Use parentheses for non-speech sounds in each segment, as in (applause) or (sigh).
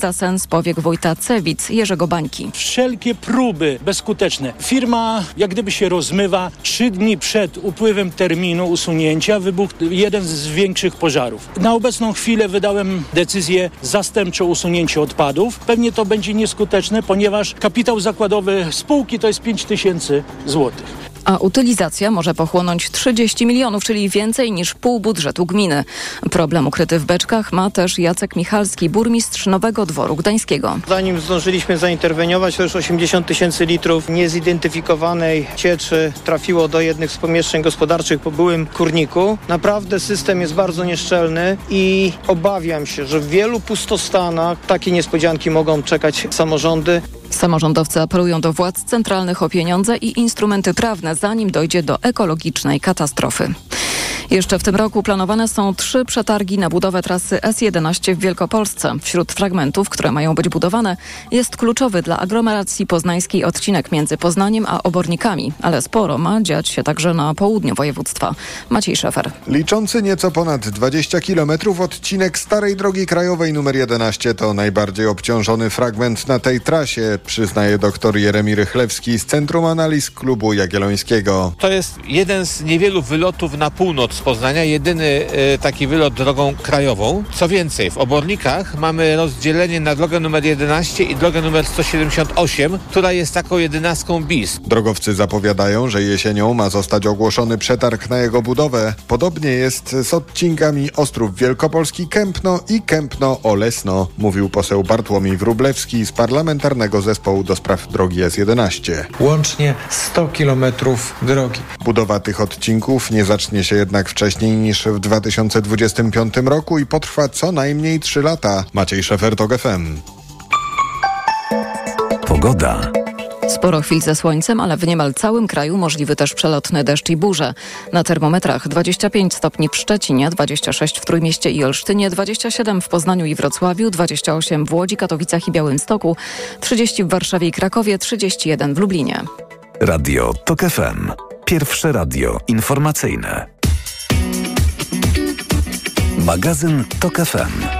Za sens powiek wójta Cewic Jerzego Bańki. Wszelkie próby bezskuteczne. Firma jak gdyby się rozmywa. Trzy dni przed upływem terminu usunięcia wybuchł jeden z większych pożarów. Na obecną chwilę wydałem decyzję zastępczą usunięcie odpadów. Pewnie to będzie nieskuteczne, ponieważ kapitał zakładowy spółki to jest 5 tysięcy złotych a utylizacja może pochłonąć 30 milionów, czyli więcej niż pół budżetu gminy. Problem ukryty w beczkach ma też Jacek Michalski, burmistrz Nowego Dworu Gdańskiego. Zanim zdążyliśmy zainterweniować, to już 80 tysięcy litrów niezidentyfikowanej cieczy trafiło do jednych z pomieszczeń gospodarczych po byłym kurniku. Naprawdę system jest bardzo nieszczelny i obawiam się, że w wielu pustostanach takie niespodzianki mogą czekać samorządy. Samorządowcy apelują do władz centralnych o pieniądze i instrumenty prawne, zanim dojdzie do ekologicznej katastrofy. Jeszcze w tym roku planowane są trzy przetargi na budowę trasy S11 w Wielkopolsce. Wśród fragmentów, które mają być budowane, jest kluczowy dla aglomeracji poznańskiej odcinek między Poznaniem a Obornikami, ale sporo ma dziać się także na południu województwa. Maciej Szefer. Liczący nieco ponad 20 km odcinek starej drogi krajowej nr 11 to najbardziej obciążony fragment na tej trasie, przyznaje dr Jeremi Rychlewski z Centrum Analiz Klubu Jagiellońskiego. To jest jeden z niewielu wylotów na północ z Poznania, jedyny e, taki wylot drogą krajową. Co więcej, w Obornikach mamy rozdzielenie na drogę numer 11 i drogę numer 178, która jest taką jedenastką bis. Drogowcy zapowiadają, że jesienią ma zostać ogłoszony przetarg na jego budowę. Podobnie jest z odcinkami Ostrów Wielkopolski Kępno i Kępno Olesno, mówił poseł Bartłomiej Wrublewski z Parlamentarnego Zespołu do Spraw Drogi S11. Łącznie 100 kilometrów drogi. Budowa tych odcinków nie zacznie się jednak wcześniej niż w 2025 roku i potrwa co najmniej 3 lata. Maciej Szefer, TOG FM. Pogoda. Sporo chwil ze słońcem, ale w niemal całym kraju możliwy też przelotny deszcz i burze. Na termometrach 25 stopni w Szczecinie, 26 w Trójmieście i Olsztynie, 27 w Poznaniu i Wrocławiu, 28 w Łodzi, Katowicach i Białymstoku, 30 w Warszawie i Krakowie, 31 w Lublinie. Radio TOK FM. Pierwsze radio informacyjne. Magazyn TOK FM.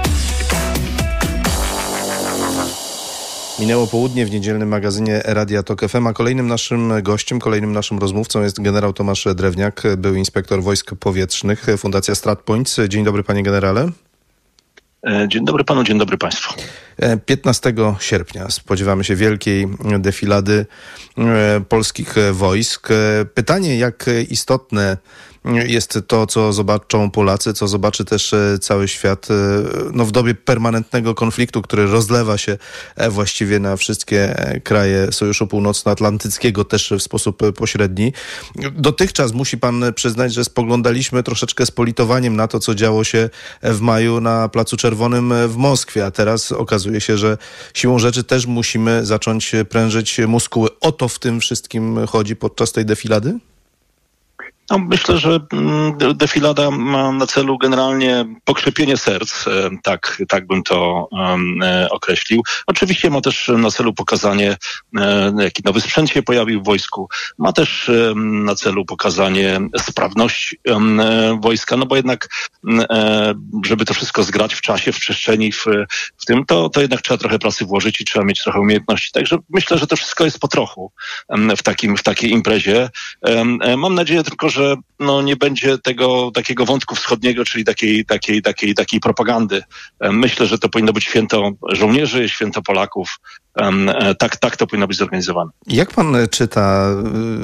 Minęło południe w niedzielnym magazynie Radia Tok FM, a kolejnym naszym gościem, kolejnym naszym rozmówcą jest generał Tomasz Drewniak, był inspektor wojsk powietrznych, Fundacja StratPoints. Dzień dobry panie generale. E, dzień dobry panu, dzień dobry państwu. 15 e, sierpnia spodziewamy się wielkiej defilady e, polskich wojsk. Pytanie, jak istotne jest to, co zobaczą Polacy, co zobaczy też e, cały świat e, no, w dobie permanentnego konfliktu, który rozlewa się e, właściwie na wszystkie kraje Sojuszu Północnoatlantyckiego też w sposób pośredni. Dotychczas musi pan przyznać, że spoglądaliśmy troszeczkę z politowaniem na to, co działo się w maju na Placu Czerwonym w Moskwie, a teraz okazuje się, że siłą rzeczy też musimy zacząć prężyć muskuły. O to w tym wszystkim chodzi podczas tej defilady? No, myślę, że mm, defilada ma na celu generalnie pokrzepienie serc, e, tak, tak bym to e, określił. Oczywiście ma też na celu pokazanie, e, jaki nowy sprzęt się pojawił w wojsku. Ma też na celu pokazanie sprawności wojska, no bo jednak, żeby to wszystko zgrać w czasie, w przestrzeni, w, w tym, to, to jednak trzeba trochę pracy włożyć i trzeba mieć trochę umiejętności. Także myślę, że to wszystko jest po trochu w, takim, w takiej imprezie. Mam nadzieję tylko, że że no, nie będzie tego takiego wątku wschodniego, czyli takiej, takiej, takiej, takiej propagandy. Myślę, że to powinno być święto żołnierzy, święto Polaków. E, tak, tak to powinno być zorganizowane. Jak pan czyta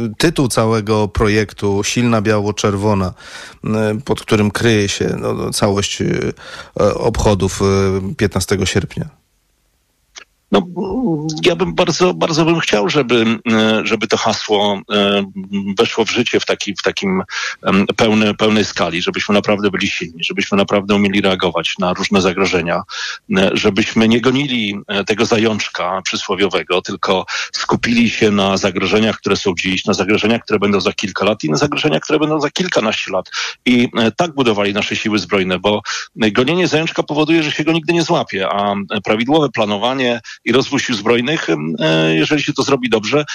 y, tytuł całego projektu Silna Biało-Czerwona, pod którym kryje się no, całość obchodów 15 sierpnia? No, ja bym bardzo, bardzo bym chciał, żeby, e, żeby to hasło e, weszło w życie w, taki, w takim pełny, pełnej skali, żebyśmy naprawdę byli silni, żebyśmy naprawdę umieli reagować na różne zagrożenia, e, żebyśmy nie gonili tego zajączka przysłowiowego, tylko skupili się na zagrożeniach, które są dziś, na zagrożeniach, które będą za kilka lat i na zagrożeniach, które będą za kilkanaście lat. I tak budowali nasze siły zbrojne, bo gonienie zajączka powoduje, że się go nigdy nie złapie, a prawidłowe planowanie, i rozwój sił zbrojnych, e, jeżeli się to zrobi dobrze,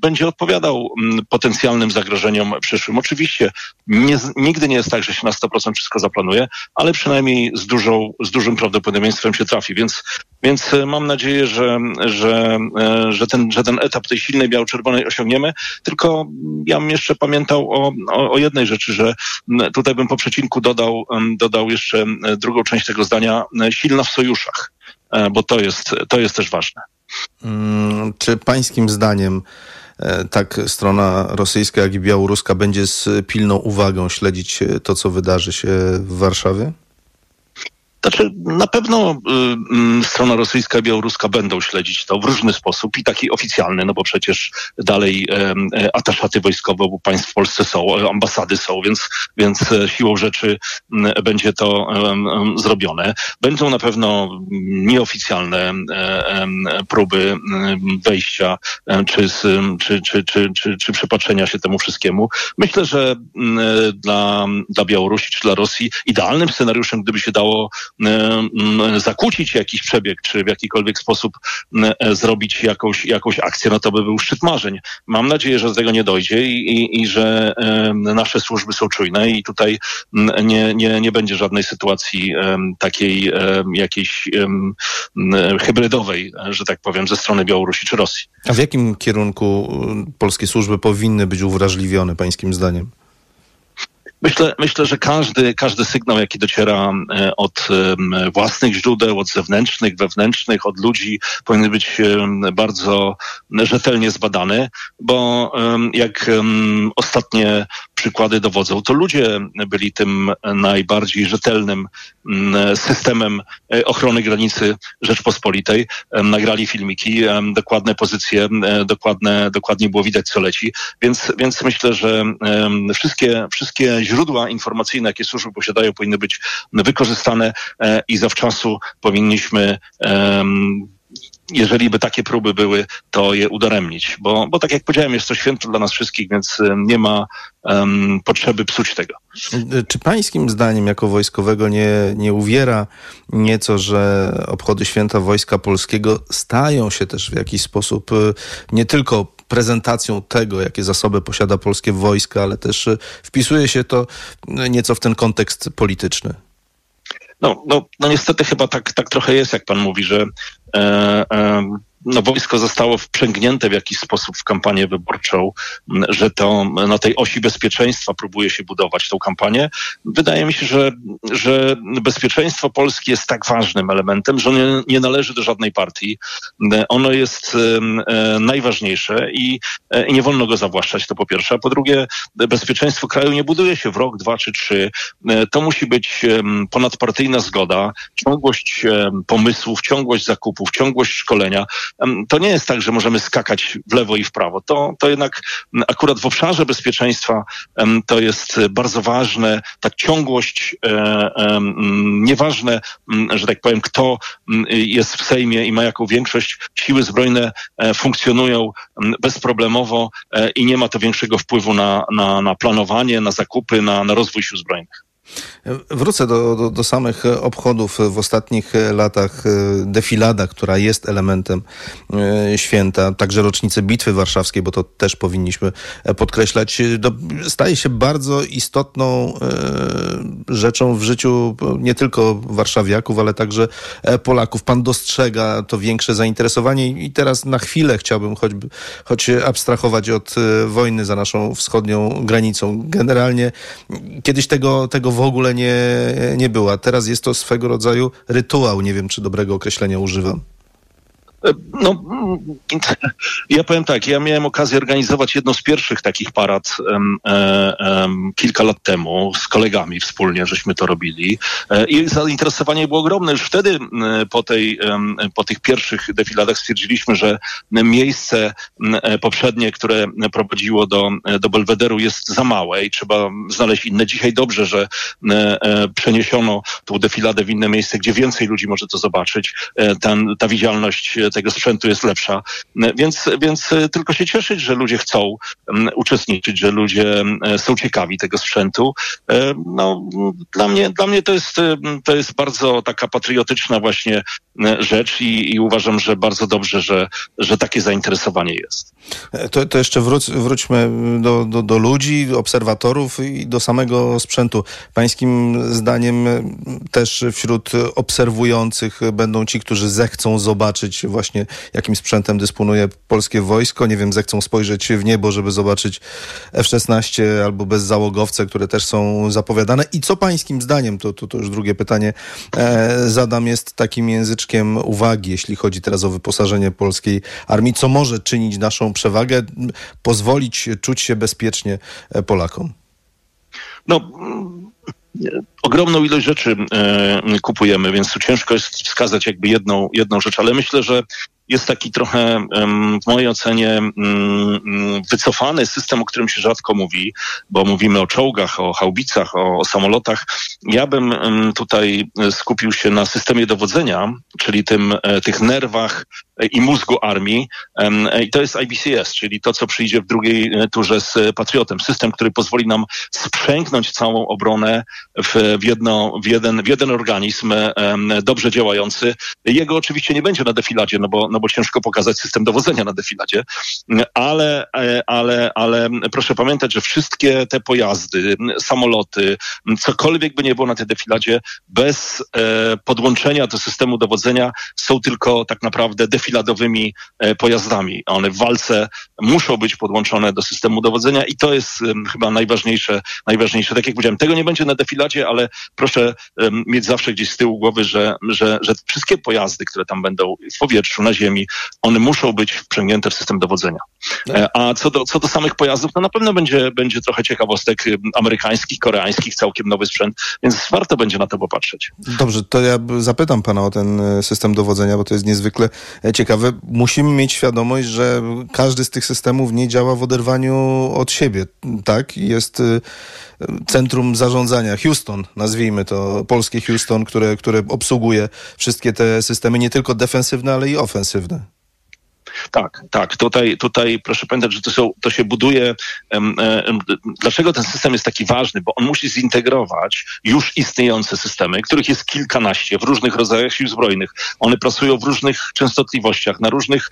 będzie odpowiadał potencjalnym zagrożeniom przyszłym. Oczywiście nie, nigdy nie jest tak, że się na 100% wszystko zaplanuje, ale przynajmniej z, dużą, z dużym prawdopodobieństwem się trafi. Więc, więc e, mam nadzieję, że, że, e, że, ten, że ten etap tej silnej biało-czerwonej osiągniemy. Tylko ja bym jeszcze pamiętał o, o, o jednej rzeczy, że tutaj bym po przecinku dodał, dodał jeszcze drugą część tego zdania, silna w sojuszach, bo to jest, to jest też ważne. Hmm, czy pańskim zdaniem e, tak strona rosyjska, jak i białoruska będzie z pilną uwagą śledzić to, co wydarzy się w Warszawie? Znaczy, na pewno y, y, strona rosyjska i białoruska będą śledzić to w różny sposób i taki oficjalny, no bo przecież dalej y, ataszaty wojskowe obu państw w Polsce są, e, ambasady są, więc, więc e, siłą rzeczy będzie to zrobione. Będą na pewno nieoficjalne próby wejścia czy, czy, czy, czy, czy, czy przepatrzenia się temu wszystkiemu. Myślę, że dla, dla Białorusi czy dla Rosji idealnym scenariuszem, gdyby się dało E, zakłócić jakiś przebieg, czy w jakikolwiek sposób zrobić jakąś, jakąś akcję, no to by był szczyt marzeń. Mam nadzieję, że do tego nie dojdzie i, i, i że nasze służby są czujne i tutaj nie, nie, nie będzie żadnej sytuacji takiej jakiejś hybrydowej, że tak powiem, ze strony Białorusi czy Rosji. A w jakim kierunku polskie służby powinny być uwrażliwione, pańskim zdaniem? Myślę, myślę, że każdy, każdy sygnał, jaki dociera e, od własnych źródeł, od zewnętrznych, wewnętrznych, od ludzi, powinien być bardzo rzetelnie zbadany, bo jak ostatnie przykłady dowodzą, to ludzie byli tym najbardziej rzetelnym systemem e, ochrony granicy Rzeczpospolitej. Nagrali filmiki, dokładne pozycje, dokładne, dokładnie było widać, co leci. Więc, więc myślę, że wszystkie, wszystkie źródła informacyjne, jakie służby posiadają, powinny być wykorzystane e, i zawczasu powinniśmy jeżeli by takie próby były, to je udaremnić, bo, bo tak jak powiedziałem, jest to święto dla nas wszystkich, więc nie ma um, potrzeby psuć tego. Czy pańskim zdaniem, jako wojskowego, nie, nie uwiera nieco, że obchody święta Wojska Polskiego stają się też w jakiś sposób y, nie tylko prezentacją tego, jakie zasoby posiada polskie wojsko, ale też wpisuje się to nieco w ten kontekst polityczny? No, no, no niestety chyba tak, tak trochę jest, jak pan mówi, że e, e, no, wojsko zostało wprzęgnięte w jakiś sposób w kampanię wyborczą, że to na tej osi bezpieczeństwa próbuje się budować tą kampanię. Wydaje mi się, że, że bezpieczeństwo Polski jest tak ważnym elementem, że nie, nie należy do żadnej partii. Ono jest e, najważniejsze i, e, i nie wolno go zawłaszczać, to po pierwsze. A po drugie, bezpieczeństwo kraju nie buduje się w rok, dwa czy trzy. E, to musi być ponadpartyjna zgoda, ciągłość pomysłów, ciągłość zakupów, ciągłość szkolenia to nie jest tak, że możemy skakać w lewo i w prawo. To, to jednak akurat w obszarze bezpieczeństwa to jest bardzo ważne, ta ciągłość, e, nieważne, że tak powiem, kto jest w Sejmie i ma jaką większość, siły zbrojne e, funkcjonują bezproblemowo e, i nie ma to większego wpływu na, na, na planowanie, na zakupy, na, na rozwój sił zbrojnych. Wrócę do, do, do, samych obchodów w ostatnich latach. E, defilada, która jest elementem e, święta, także rocznicy Bitwy Warszawskiej, bo to też powinniśmy podkreślać, do, staje się bardzo istotną e, rzeczą w życiu nie tylko warszawiaków, ale także Polaków. Pan dostrzega to większe zainteresowanie i teraz na chwilę chciałbym choćby, choć abstrahować od wojny za naszą wschodnią granicą. Generalnie kiedyś tego, tego w ogóle nie, nie była. Teraz jest to swego rodzaju rytuał. Nie wiem, czy dobrego określenia używam. No, (laughs) ja powiem tak, ja miałem okazję organizować jedną z pierwszych takich parad um, um, kilka lat temu z kolegami wspólnie, żeśmy to robili e, i zainteresowanie było ogromne. Już wtedy po, tej, po tych pierwszych defiladach stwierdziliśmy, że miejsce poprzednie, które prowadziło do, do Belwederu jest za małe i trzeba znaleźć inne. Dzisiaj dobrze, że przeniesiono tą defiladę w inne miejsce, gdzie więcej ludzi może to zobaczyć. Ten, ta widzialność tego sprzętu jest lepsza. Więc, więc tylko się cieszyć, że ludzie chcą uczestniczyć, że ludzie są ciekawi tego sprzętu. No, dla mnie, dla mnie to jest, to jest bardzo taka patriotyczna właśnie rzecz i, i uważam, że bardzo dobrze, że, że takie zainteresowanie jest. To, to jeszcze wróć, wróćmy do, do, do ludzi, obserwatorów i do samego sprzętu. Pańskim zdaniem też wśród obserwujących będą ci, którzy zechcą zobaczyć właśnie, jakim sprzętem dysponuje polskie wojsko. Nie wiem, zechcą spojrzeć w niebo, żeby zobaczyć F-16 albo bezzałogowce, które też są zapowiadane. I co pańskim zdaniem, to, to, to już drugie pytanie e, zadam, jest takim języczkiem uwagi, jeśli chodzi teraz o wyposażenie polskiej armii, co może czynić naszą przewagę, pozwolić czuć się bezpiecznie e, Polakom? No, ogromną ilość rzeczy e, kupujemy, więc tu ciężko jest wskazać jakby jedną, jedną rzecz, ale myślę, że jest taki trochę w mojej ocenie mm, wycofany system, o którym się rzadko mówi, bo mówimy o czołgach, o haubicach, o, o samolotach. Ja bym tutaj skupił się na systemie dowodzenia, czyli tym, e, tych nerwach i mózgu armii. I to jest IBCS, czyli to, co przyjdzie w drugiej e, turze z Patriotem. System, który pozwoli nam sprzęknąć całą obronę w, jedno, w, jeden, w jeden organizm dobrze działający. Jego oczywiście nie będzie na defiladzie, no bo, no bo ciężko pokazać system dowodzenia na defiladzie, ale, e, ale, ale proszę pamiętać, że wszystkie te pojazdy, samoloty, cokolwiek by nie było na tej defiladzie, bez e, podłączenia do systemu dowodzenia są tylko tak naprawdę defiladowymi e, pojazdami. One w walce muszą być podłączone do systemu dowodzenia i to jest chyba najważniejsze, najważniejsze. Tak jak powiedziałem, tego nie będzie na defiladzie, ale proszę mieć zawsze gdzieś z tyłu głowy, że, że, że wszystkie pojazdy, które tam będą w powietrzu, na ziemi, one muszą być wprzęgnięte w system dowodzenia. No. E, a co do, co do samych pojazdów, to na pewno będzie, będzie trochę ciekawostek amerykańskich, koreańskich, całkiem nowy sprzęt, więc warto będzie na to popatrzeć. Dobrze, to ja zapytam pana o ten e, system dowodzenia, bo to jest niezwykle ciekawe. Musimy mieć świadomość, że każdy z tych systemów nie działa w oderwaniu od siebie, tak? Jest y, centrum zarządzania, Houston, nazwijmy to, polskie Houston, które, które obsługuje wszystkie te systemy, nie tylko defensywne, ale i ofensywne. Tak, tak. Tutaj, tutaj proszę pamiętać, że to, są, to się buduje. Um, um, dlaczego ten system jest taki ważny? Bo on musi zintegrować już istniejące systemy, których jest kilkanaście w różnych rodzajach sił zbrojnych. One pracują w różnych częstotliwościach, na różnych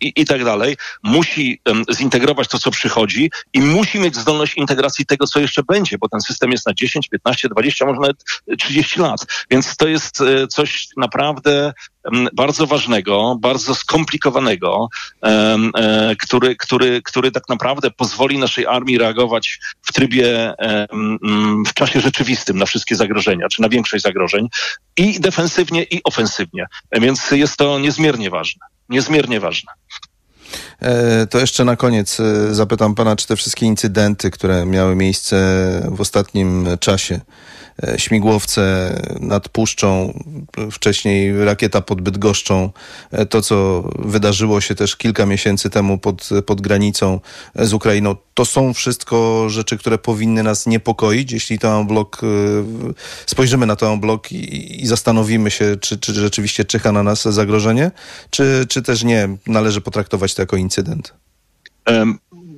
i, i tak dalej. Musi um, zintegrować to, co przychodzi i musi mieć zdolność integracji tego, co jeszcze będzie, bo ten system jest na 10, 15, 20, może nawet 30 lat. Więc to jest e, coś naprawdę bardzo ważnego, bardzo skomplikowanego, e, który, który, który tak naprawdę pozwoli naszej armii reagować w trybie, w czasie rzeczywistym na wszystkie zagrożenia, czy na większość zagrożeń i defensywnie, i ofensywnie. Więc jest to niezmiernie ważne. Niezmiernie ważne. E, to jeszcze na koniec e, zapytam pana, czy te wszystkie incydenty, które miały miejsce w ostatnim czasie, E, śmigłowce nad Puszczą, wcześniej rakieta pod Bydgoszczą, e, to co wydarzyło się też kilka miesięcy temu pod, pod granicą z Ukrainą, to są wszystko rzeczy, które powinny nas niepokoić, jeśli to blok, e, spojrzymy na ten blok i, i zastanowimy się, czy, czy rzeczywiście czyha na nas zagrożenie, czy, czy też nie, należy potraktować to jako incydent.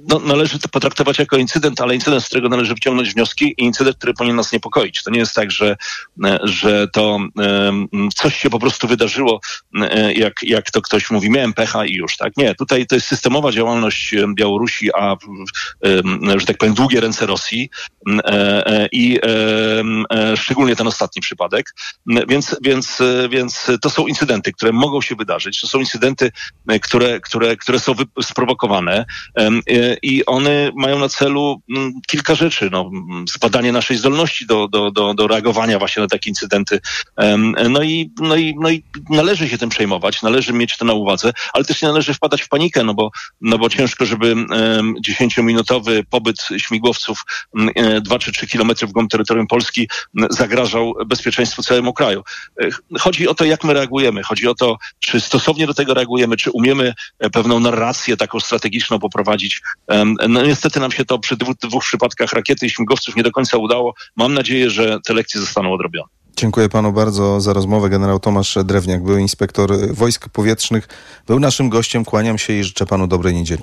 No, należy to potraktować jako incydent, ale incydent, z którego należy wyciągnąć wnioski i incydent, który powinien nas niepokoić. To nie jest tak, że, e, że to coś się po prostu wydarzyło, e, jak, jak to ktoś mówi, miałem pecha i już, tak? Nie, tutaj to jest systemowa działalność Białorusi, a że tak powiem długie ręce Rosji e, i szczególnie ten ostatni przypadek. Więc, więc, więc to są incydenty, które mogą się wydarzyć. To są incydenty, które, które, które są sprowokowane i one mają na celu mm, kilka rzeczy. No, zbadanie naszej zdolności do, do, do, do reagowania właśnie na takie incydenty. No i, no, i, no i należy się tym przejmować, należy mieć to na uwadze, ale też nie należy wpadać w panikę, no bo, no bo ciężko, żeby dziesięciominutowy pobyt śmigłowców e, dwa czy trzy kilometry w głąb terytorium Polski zagrażał bezpieczeństwu całemu kraju. E, chodzi o to, jak my reagujemy. Chodzi o to, czy stosownie do tego reagujemy, czy umiemy e, pewną narrację taką strategiczną poprowadzić, no niestety nam się to przy dwóch, dwóch przypadkach rakiety i śmigłowców nie do końca udało. Mam nadzieję, że te lekcje zostaną odrobione. Dziękuję panu bardzo za rozmowę. Generał Tomasz Drewniak, był inspektor wojsk powietrznych, był naszym gościem. Kłaniam się i życzę panu dobrej niedzieli.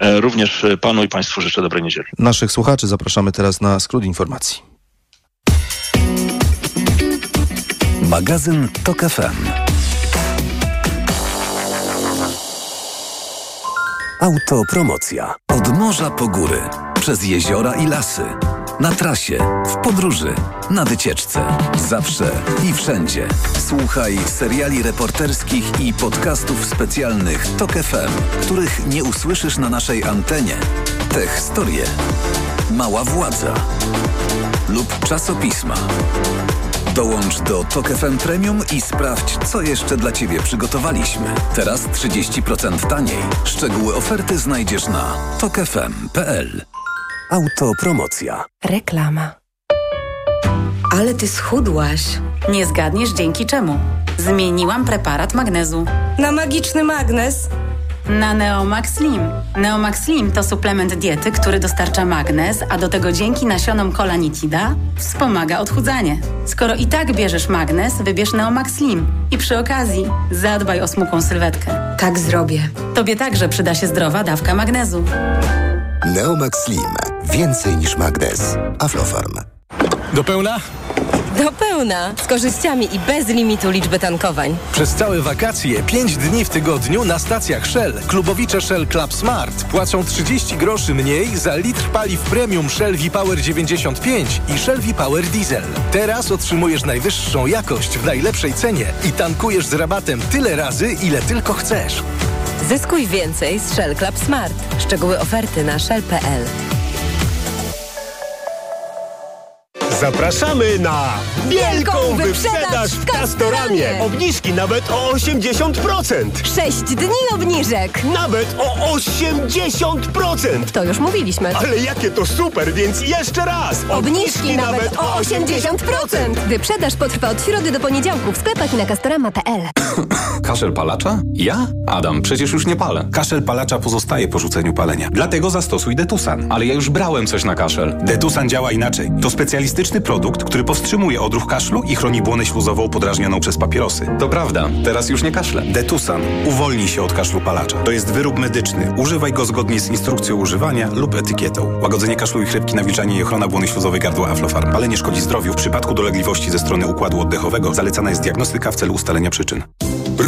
E, Również panu i państwu życzę dobrej niedzieli. Naszych słuchaczy zapraszamy teraz na skrót informacji. Magazyn TOK FM. Autopromocja. Od morza po góry, przez jeziora i lasy. Na trasie, w podróży, na wycieczce. Zawsze i wszędzie. Słuchaj seriali reporterskich i podcastów specjalnych TOK FM, których nie usłyszysz na naszej antenie. Te historie. Mała władza. Lub czasopisma. Dołącz do TOK FM Premium i sprawdź, co jeszcze dla Ciebie przygotowaliśmy. Teraz 30% taniej. Szczegóły oferty znajdziesz na tokefm.pl. Autopromocja. Reklama. Ale ty schudłaś. Nie zgadniesz dzięki czemu. Zmieniłam preparat magnezu. Na magiczny magnes? Na Neomax Slim. Neomax Slim to suplement diety, który dostarcza magnez, a do tego dzięki nasionom kolanitida wspomaga odchudzanie. Skoro i tak bierzesz magnez, wybierz Neomax Slim. I przy okazji zadbaj o smukłą sylwetkę. Tak zrobię. Tobie także przyda się zdrowa dawka magnezu. Neomax Slim. Więcej niż magnez. Aflofarm. Do pełna? Do pełna. Z korzyściami i bez limitu liczby tankowań. Przez całe wakacje, 5 dni w tygodniu na stacjach Shell. Klubowicze Shell Club Smart płacą 30 groszy mniej za litr paliw premium Shell V-Power 95 i Shell V-Power Diesel. Teraz otrzymujesz najwyższą jakość w najlepszej cenie i tankujesz z rabatem tyle razy, ile tylko chcesz. Zyskuj więcej z Shell Club Smart. Szczegóły oferty na shell.pl. Zapraszamy na wielką wyprzedaż w Castoramie. Obniżki nawet o 80%. 6 dni obniżek. Nawet o 80%. To już mówiliśmy. Ale jakie to super, więc jeszcze raz. Obniżki nawet o 80%. Wyprzedaż potrwa od środy do poniedziałku w sklepach i na castorama.pl. (coughs) Kaszel palacza? Ja? Adam, przecież już nie palę. Kaszel palacza pozostaje po rzuceniu palenia. Dlatego zastosuj Detusan. Ale ja już brałem coś na kaszel. Detusan działa inaczej. To specjalistyczny produkt, który powstrzymuje odruch kaszlu i chroni błonę śluzową podrażnioną przez papierosy. To prawda. Teraz już nie kaszlę. Detusan. Uwolnij się od kaszlu palacza. To jest wyrób medyczny. Używaj go zgodnie z instrukcją używania lub etykietą. Łagodzenie kaszlu i chrypki, nawilżanie i ochrona błony śluzowej gardła Aflofarm. Palenie szkodzi zdrowiu. W przypadku dolegliwości ze strony układu oddechowego zalecana jest diagnostyka w celu ustalenia przyczyn.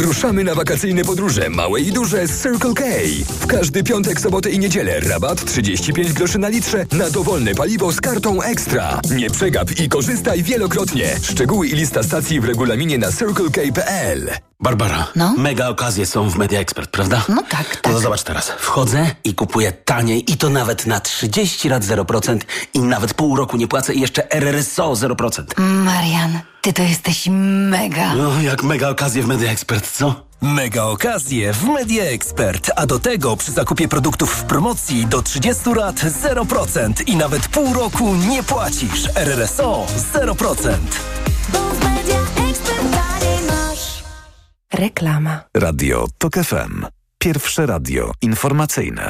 Ruszamy na wakacyjne podróże, małe i duże z Circle K. W każdy piątek, sobotę i niedzielę rabat 35 groszy na litrze na dowolne paliwo z kartą Ekstra. Nie przegap i korzystaj wielokrotnie. Szczegóły i lista stacji w regulaminie na circlek.pl. Barbara, No? mega okazje są w Media Expert, prawda? No tak, No to zobacz teraz. Wchodzę i kupuję taniej i to nawet na 30 lat 0% i nawet pół roku nie płacę i jeszcze RRSO 0%. Marian, ty to jesteś mega. No, jak mega okazje w Media Expert, co? Mega okazje w Media Expert, a do tego przy zakupie produktów w promocji do 30 lat 0% i nawet pół roku nie płacisz. RRSO 0%. Reklama. Radio TOK FM. Pierwsze radio informacyjne.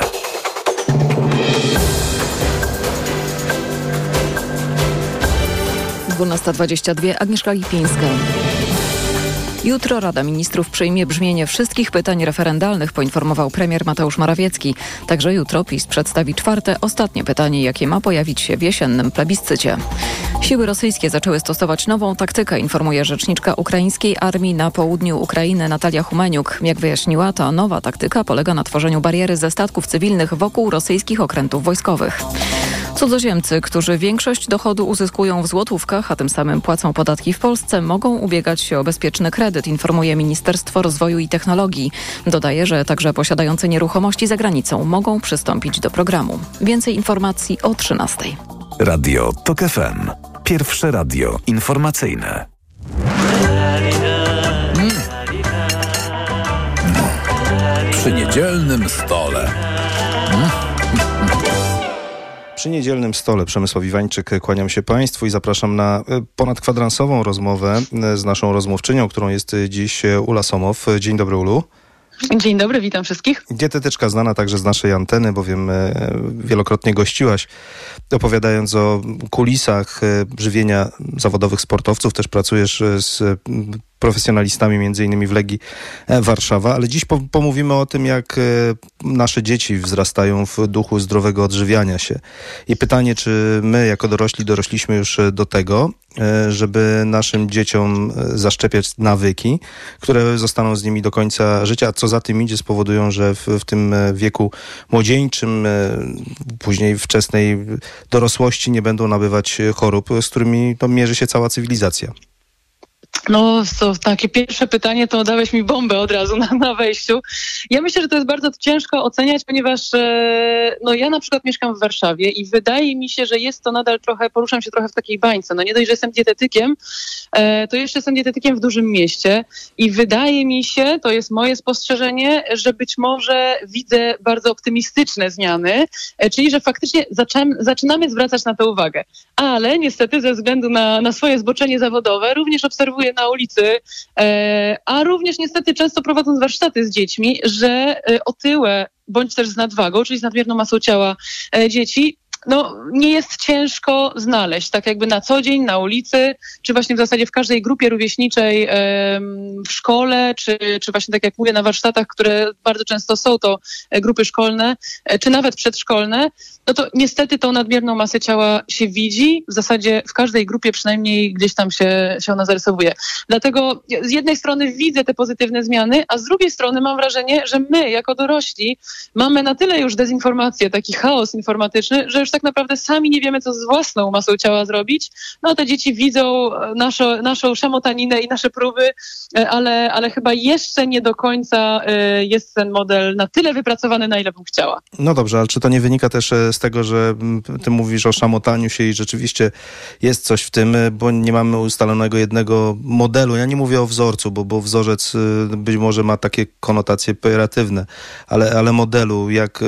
Dwunasta dwadzieścia dwie. Agnieszka Lipińska. Jutro Rada Ministrów przyjmie brzmienie wszystkich pytań referendalnych, poinformował premier Mateusz Morawiecki. Także jutro PiS przedstawi czwarte, ostatnie pytanie, jakie ma pojawić się w jesiennym plebiscycie. Siły rosyjskie zaczęły stosować nową taktykę, informuje rzeczniczka ukraińskiej armii na południu Ukrainy Natalia Humeniuk. Jak wyjaśniła, ta nowa taktyka polega na tworzeniu bariery ze statków cywilnych wokół rosyjskich okrętów wojskowych. Cudzoziemcy, którzy większość dochodu uzyskują w złotówkach, a tym samym płacą podatki w Polsce, mogą ubiegać się o bezpieczny kredyt, informuje Ministerstwo Rozwoju i Technologii. Dodaje, że także posiadający nieruchomości za granicą mogą przystąpić do programu. Więcej informacji o 13. Radio TOK FM. Pierwsze radio informacyjne. Przy niedzielnym stole. Przy niedzielnym stole Przemysław Iwańczyk, kłaniam się Państwu i zapraszam na e, ponadkwadransową rozmowę e, z naszą rozmówczynią, którą jest e, dziś Ula Somow. Dzień dobry Ulu. Dzień dobry, witam wszystkich. Dietetyczka znana także z naszej anteny, bowiem e, wielokrotnie gościłaś, opowiadając o kulisach e, żywienia zawodowych sportowców. Też pracujesz e, z profesjonalistami, między innymi w Legii Warszawa, ale dziś pomówimy o tym, jak nasze dzieci wzrastają w duchu zdrowego odżywiania się. I pytanie, czy my jako dorośli dorośliśmy już do tego, żeby naszym dzieciom zaszczepiać nawyki, które zostaną z nimi do końca życia, a co za tym idzie, spowodują, że w, w tym wieku młodzieńczym, później wczesnej dorosłości nie będą nabywać chorób, z którymi to mierzy się cała cywilizacja. No, to takie pierwsze pytanie, to dałeś mi bombę od razu na, na wejściu. Ja myślę, że to jest bardzo ciężko oceniać, ponieważ e, no, ja na przykład mieszkam w Warszawie i wydaje mi się, że jest to nadal trochę, poruszam się trochę w takiej bańce. No nie dość, że jestem dietetykiem, e, to jeszcze jestem dietetykiem w dużym mieście i wydaje mi się, to jest moje spostrzeżenie, że być może widzę bardzo optymistyczne zmiany, e, czyli że faktycznie zaczem, zaczynamy zwracać na to uwagę. Ale niestety ze względu na, na swoje zboczenie zawodowe również obserwuję na ulicy, e, a również niestety często prowadząc warsztaty z dziećmi, że e, otyłe bądź też z nadwagą, czyli z nadmierną masą ciała e, dzieci no, nie jest ciężko znaleźć, tak jakby na co dzień, na ulicy, czy właśnie w zasadzie w każdej grupie rówieśniczej w szkole, czy, czy właśnie tak jak mówię na warsztatach, które bardzo często są to grupy szkolne, czy nawet przedszkolne, no to niestety tą nadmierną masę ciała się widzi. W zasadzie w każdej grupie przynajmniej gdzieś tam się, się ona zarysowuje. Dlatego z jednej strony widzę te pozytywne zmiany, a z drugiej strony mam wrażenie, że my jako dorośli mamy na tyle już dezinformację, taki chaos informatyczny, że już tak naprawdę sami nie wiemy, co z własną masą ciała zrobić. No te dzieci widzą naszą, naszą szamotaninę i nasze próby, ale, ale chyba jeszcze nie do końca y, jest ten model na tyle wypracowany, na ile bym chciała. No dobrze, ale czy to nie wynika też e, z tego, że ty mówisz o szamotaniu się i rzeczywiście jest coś w tym, e, bo nie mamy ustalonego jednego modelu. Ja nie mówię o wzorcu, bo, bo wzorzec e, być może ma takie konotacje pejoratywne, ale, ale modelu, jak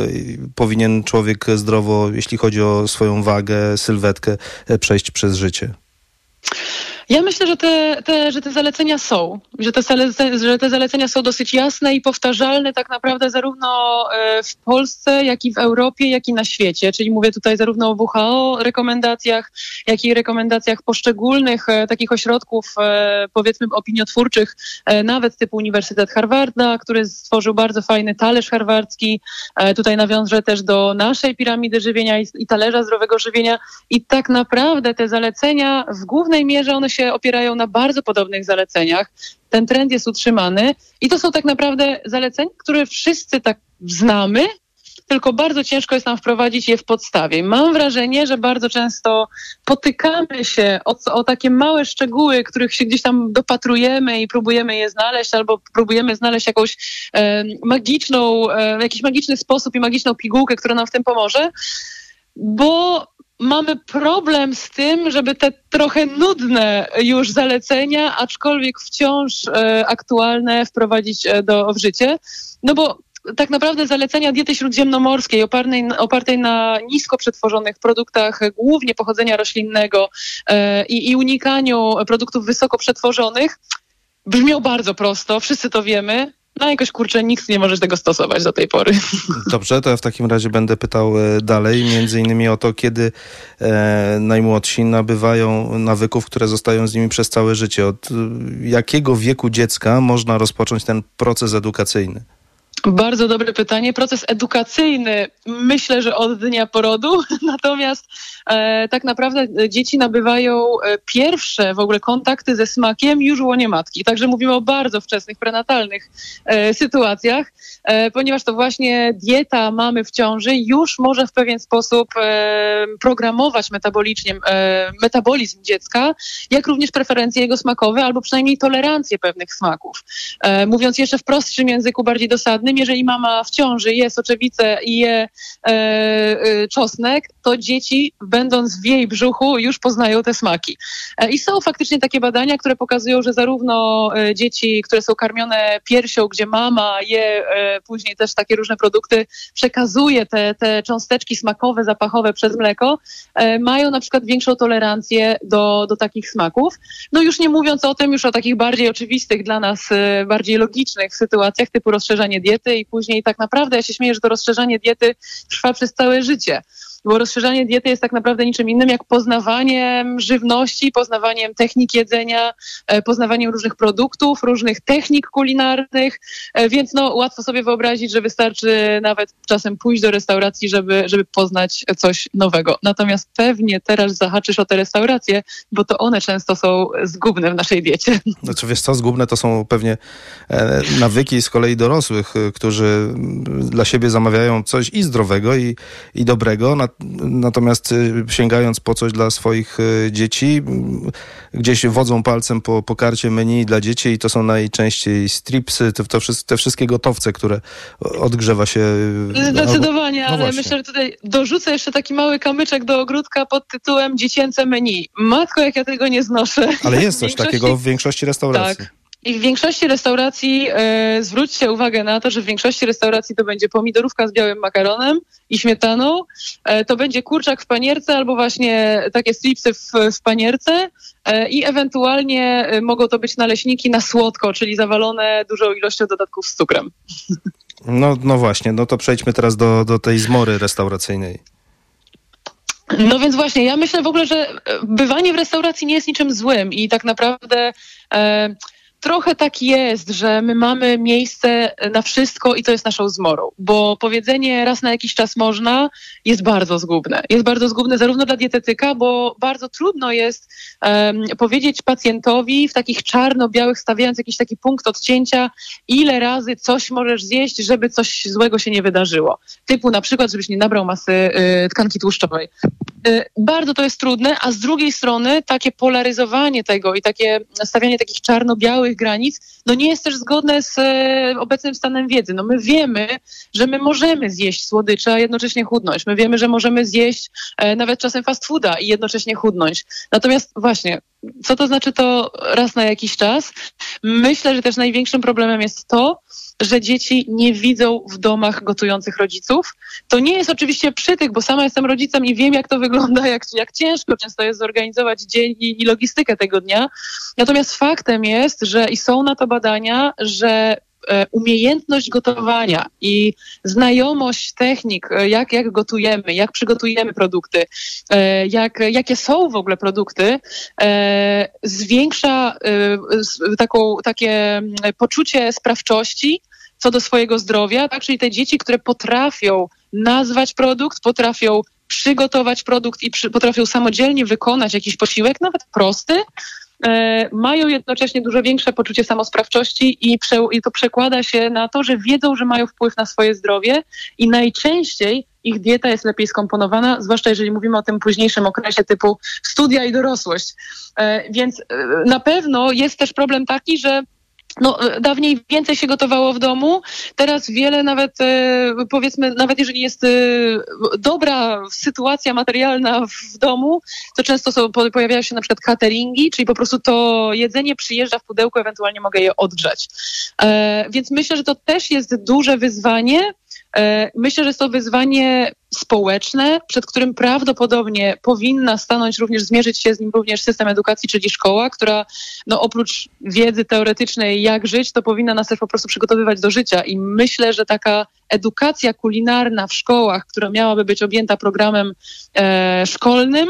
powinien człowiek zdrowo, jeśli chodzi o swoją wagę, sylwetkę, przejść przez życie. Ja myślę, że te, te, że te zalecenia są, że te, że te zalecenia są dosyć jasne i powtarzalne tak naprawdę zarówno e, w Polsce, jak i w Europie, jak i na świecie. Czyli mówię tutaj zarówno o WHO rekomendacjach, jak i rekomendacjach poszczególnych e, takich ośrodków, e, powiedzmy opiniotwórczych, nawet typu Uniwersytet Harvarda, który stworzył bardzo fajny talerz harwardzki. Tutaj nawiążę też do naszej piramidy żywienia i, i talerza zdrowego żywienia. I tak naprawdę te zalecenia w głównej mierze one się opierają na bardzo podobnych zaleceniach. Ten trend jest utrzymany i to są tak naprawdę zalecenia, które wszyscy tak znamy, tylko bardzo ciężko jest nam wprowadzić je w podstawie. Mam wrażenie, że bardzo często potykamy się o, o, takie małe szczegóły, których się gdzieś tam dopatrujemy i próbujemy je znaleźć, albo próbujemy znaleźć jakąś e, magiczną, e, jakiś magiczny sposób i magiczną pigułkę, która nam w tym pomoże, bo mamy problem z tym, żeby te trochę nudne już zalecenia, aczkolwiek wciąż e, aktualne, wprowadzić e, do, w życie. No bo tak naprawdę zalecenia diety śródziemnomorskiej opartej, opartej na nisko przetworzonych produktach, głównie pochodzenia roślinnego e, i, i unikaniu produktów wysoko przetworzonych, brzmią bardzo prosto, wszyscy to wiemy, no jakoś kurczę, nikt nie może tego stosować do tej pory. (laughs) Dobrze, to ja w takim razie będę pytał e, dalej, między innymi o to, kiedy e, najmłodsi nabywają nawyków, które zostają z nimi przez całe życie. Od e, jakiego wieku dziecka można rozpocząć ten proces edukacyjny? Bardzo dobre pytanie. Proces edukacyjny myślę, że od dnia porodu, (laughs) natomiast e, tak naprawdę dzieci nabywają e, pierwsze w ogóle kontakty ze smakiem już łonie matki. Także mówimy o bardzo wczesnych, prenatalnych e, sytuacjach, e, ponieważ to właśnie dieta mamy w ciąży już może w pewien sposób e, programować metabolicznie e, metabolizm dziecka, jak również preferencje jego smakowe albo przynajmniej tolerancję pewnych smaków. mówiąc jeszcze w prostszym języku, bardziej dosadnym, tym, jeżeli mama w ciąży je soczewicę i je e, e, czosnek, to dzieci, będąc w jej brzuchu, już poznają te smaki. E, I są faktycznie takie badania, które pokazują, że zarówno e, dzieci, które są karmione piersią, gdzie mama je e, później też takie różne produkty, przekazuje te, te cząsteczki smakowe, zapachowe przez mleko, mają na przykład większą tolerancję do, do takich smaków. No już nie mówiąc o tym, już o takich bardziej oczywistych dla nas, bardziej logicznych sytuacjach, typu rozszerzanie diety i później tak naprawdę ja się śmieję, że to rozszerzanie diety trwa przez całe życie bo rozszerzanie diety jest tak naprawdę niczym innym jak poznawaniem żywności, poznawaniem technik jedzenia, e, poznawaniem różnych produktów, różnych technik kulinarnych, e, więc no łatwo sobie wyobrazić, że wystarczy nawet czasem pójść do restauracji, żeby, żeby poznać coś nowego. Natomiast pewnie teraz zahaczysz o te restauracje, bo to one często są zgubne w naszej diecie. Znaczy wiesz co, zgubne to są pewnie e, nawyki z kolei dorosłych, którzy mm, dla siebie zamawiają coś i zdrowego i, i dobrego, natomiast y, sięgając po coś dla swoich y, dzieci, gdzieś wodzą palcem po, po karcie menu dla dzieci i to są najczęściej stripsy, to, to wszystkie, te wszystkie gotowce, które odgrzewa się. y, Zdecydowanie, albo- no ale właśnie. myślę, że tutaj dorzucę jeszcze taki mały kamyczek do ogródka pod tytułem dziecięce menu. Matko, jak ja tego nie znoszę. Ale jest coś (laughs) większości- takiego w większości restauracji. Tak. I w większości restauracji e, zwróćcie uwagę na to, że w większości restauracji to będzie pomidorówka z białym makaronem i śmietaną, e, to będzie kurczak w panierce albo właśnie takie stripsy w, w panierce e, i ewentualnie e, mogą to być naleśniki na słodko, czyli zawalone dużą ilością dodatków z cukrem. No, no właśnie, no to przejdźmy teraz do, do tej zmory restauracyjnej. No więc właśnie, ja myślę w ogóle, że bywanie w restauracji nie jest niczym złym i tak naprawdę e, trochę tak jest, że my mamy miejsce na wszystko i to jest naszą zmorą, bo powiedzenie raz na jakiś czas można jest bardzo zgubne. Jest bardzo zgubne zarówno dla dietetyka, bo bardzo trudno jest em, powiedzieć pacjentowi w takich czarno-białych, stawiając jakiś taki punkt odcięcia, ile razy coś możesz zjeść, żeby coś złego się nie wydarzyło. Typu na przykład, żebyś nie nabrał masy y, tkanki tłuszczowej. Y, bardzo to jest trudne, a z drugiej strony takie polaryzowanie tego i takie stawianie takich czarno-białych granic, no nie jest też zgodne z e, obecnym stanem wiedzy. No my wiemy, że my możemy zjeść słodycze, a jednocześnie chudnąć. My wiemy, że możemy zjeść e, nawet czasem fast fooda i jednocześnie chudnąć. Natomiast właśnie, co to znaczy to raz na jakiś czas? Myślę, że też największym problemem jest to, że dzieci nie widzą w domach gotujących rodziców. To nie jest oczywiście przytyk, bo sama jestem rodzicem i wiem, jak to wygląda, jak, jak ciężko często jest zorganizować dzień i, i logistykę tego dnia. Natomiast faktem jest, że i są na to badania, że umiejętność gotowania i znajomość technik, e, jak, jak gotujemy, jak przygotujemy produkty, e, jak, jakie są w ogóle produkty, e, zwiększa e, taką, takie mm, poczucie sprawczości co do swojego zdrowia, tak? czyli te dzieci, które potrafią nazwać produkt, potrafią przygotować produkt i przy, potrafią samodzielnie wykonać jakiś posiłek, nawet prosty, e, mają jednocześnie dużo większe poczucie samosprawczości i, prze, i to przekłada się na to, że wiedzą, że mają wpływ na swoje zdrowie i najczęściej ich dieta jest lepiej skomponowana, zwłaszcza jeżeli mówimy o tym późniejszym okresie typu studia i dorosłość. E, więc e, na pewno jest też problem taki, że no, e, dawniej więcej się gotowało w domu, teraz wiele nawet, e, powiedzmy, nawet jeżeli jest e, dobra sytuacja materialna w domu, to często są, po- pojawiają się na przykład cateringi, czyli po prostu to jedzenie przyjeżdża w pudełku, ewentualnie mogę je odgrzać. Więc myślę, że to też jest duże wyzwanie. E, Myślę, że jest to wyzwanie społeczne, przed którym prawdopodobnie powinna stanąć również, zmierzyć się z nim również system edukacji, czyli szkoła, która no, oprócz wiedzy teoretycznej, jak żyć, to powinna nas też po prostu przygotowywać do życia. I myślę, że taka edukacja kulinarna w szkołach, która miałaby być objęta programem e, szkolnym,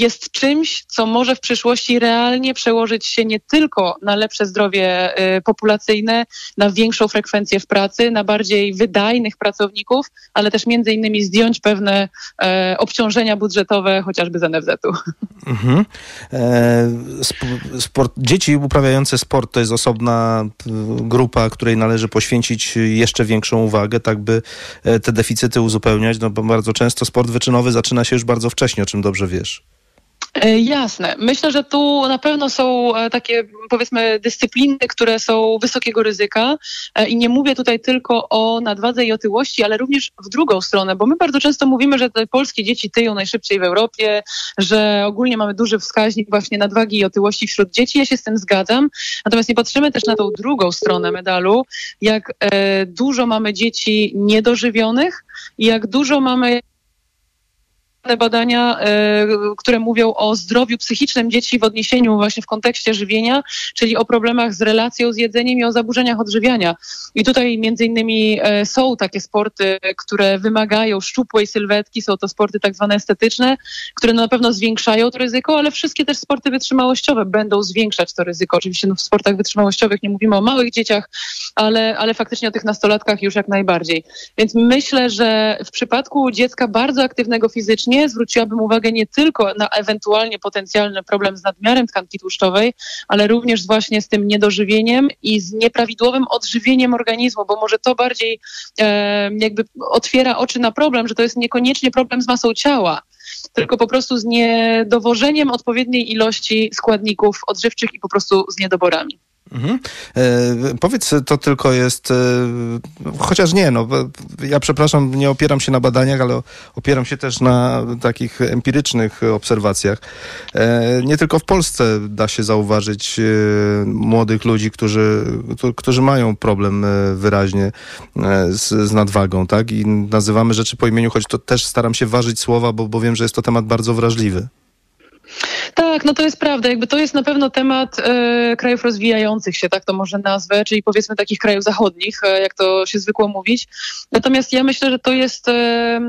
jest czymś, co może w przyszłości realnie przełożyć się nie tylko na lepsze zdrowie y, populacyjne, na większą frekwencję w pracy, na bardziej wydajnych pracowników, ale też między innymi zdjąć pewne e, obciążenia budżetowe chociażby z NFZ-u. Mhm. E, sp- sport, dzieci uprawiające sport to jest osobna y, grupa, której należy poświęcić jeszcze większą uwagę, tak by e, te deficyty uzupełniać, no bo bardzo często sport wyczynowy zaczyna się już bardzo wcześnie, o czym dobrze wiesz. E, Jasne. Myślę, że tu na pewno są e, takie, powiedzmy, dyscypliny, które są wysokiego ryzyka E, i nie mówię tutaj tylko o nadwadze i otyłości, ale również w drugą stronę, bo my bardzo często mówimy, że polskie dzieci tyją najszybciej w Europie, że ogólnie mamy duży wskaźnik właśnie nadwagi i otyłości wśród dzieci. Ja się z tym zgadzam. Natomiast nie patrzymy też na tą drugą stronę medalu, jak dużo mamy dzieci niedożywionych i jak dużo mamy badania, e, które mówią o zdrowiu psychicznym dzieci w odniesieniu właśnie w kontekście żywienia, czyli o problemach z relacją z jedzeniem i o zaburzeniach odżywiania. I tutaj między innymi e, są takie sporty, które wymagają szczupłej sylwetki, są to sporty tak zwane estetyczne, które na pewno zwiększają to ryzyko, ale wszystkie też sporty wytrzymałościowe będą zwiększać to ryzyko. Oczywiście no, w sportach wytrzymałościowych nie mówimy o małych dzieciach, ale, ale faktycznie o tych nastolatkach już jak najbardziej. Więc myślę, że w przypadku dziecka bardzo aktywnego fizycznie zwróciłabym uwagę nie tylko na ewentualnie potencjalny problem z nadmiarem tkanki tłuszczowej, ale również właśnie z tym niedożywieniem i z nieprawidłowym odżywieniem organizmu, bo może to bardziej e, jakby otwiera oczy na problem, że to jest niekoniecznie problem z masą ciała, tylko po prostu z niedowożeniem odpowiedniej ilości składników odżywczych i po prostu z niedoborami. Mhm. E, powiedz, to tylko jest, e, chociaż nie, no, ja przepraszam, nie opieram się na badaniach, ale opieram się też na takich empirycznych obserwacjach. E, nie tylko w Polsce da się zauważyć e, młodych ludzi, którzy, którzy mają problem e, wyraźnie e, z, z, nadwagą, tak? I nazywamy rzeczy po imieniu, choć to też staram się ważyć słowa, bo, bo wiem, że jest to temat bardzo wrażliwy. Tak, no to jest prawda. Jakby to jest na pewno temat e, krajów rozwijających się, tak to może nazwę, czyli powiedzmy takich krajów zachodnich, e, jak to się zwykło mówić. Natomiast ja myślę, że to jest e,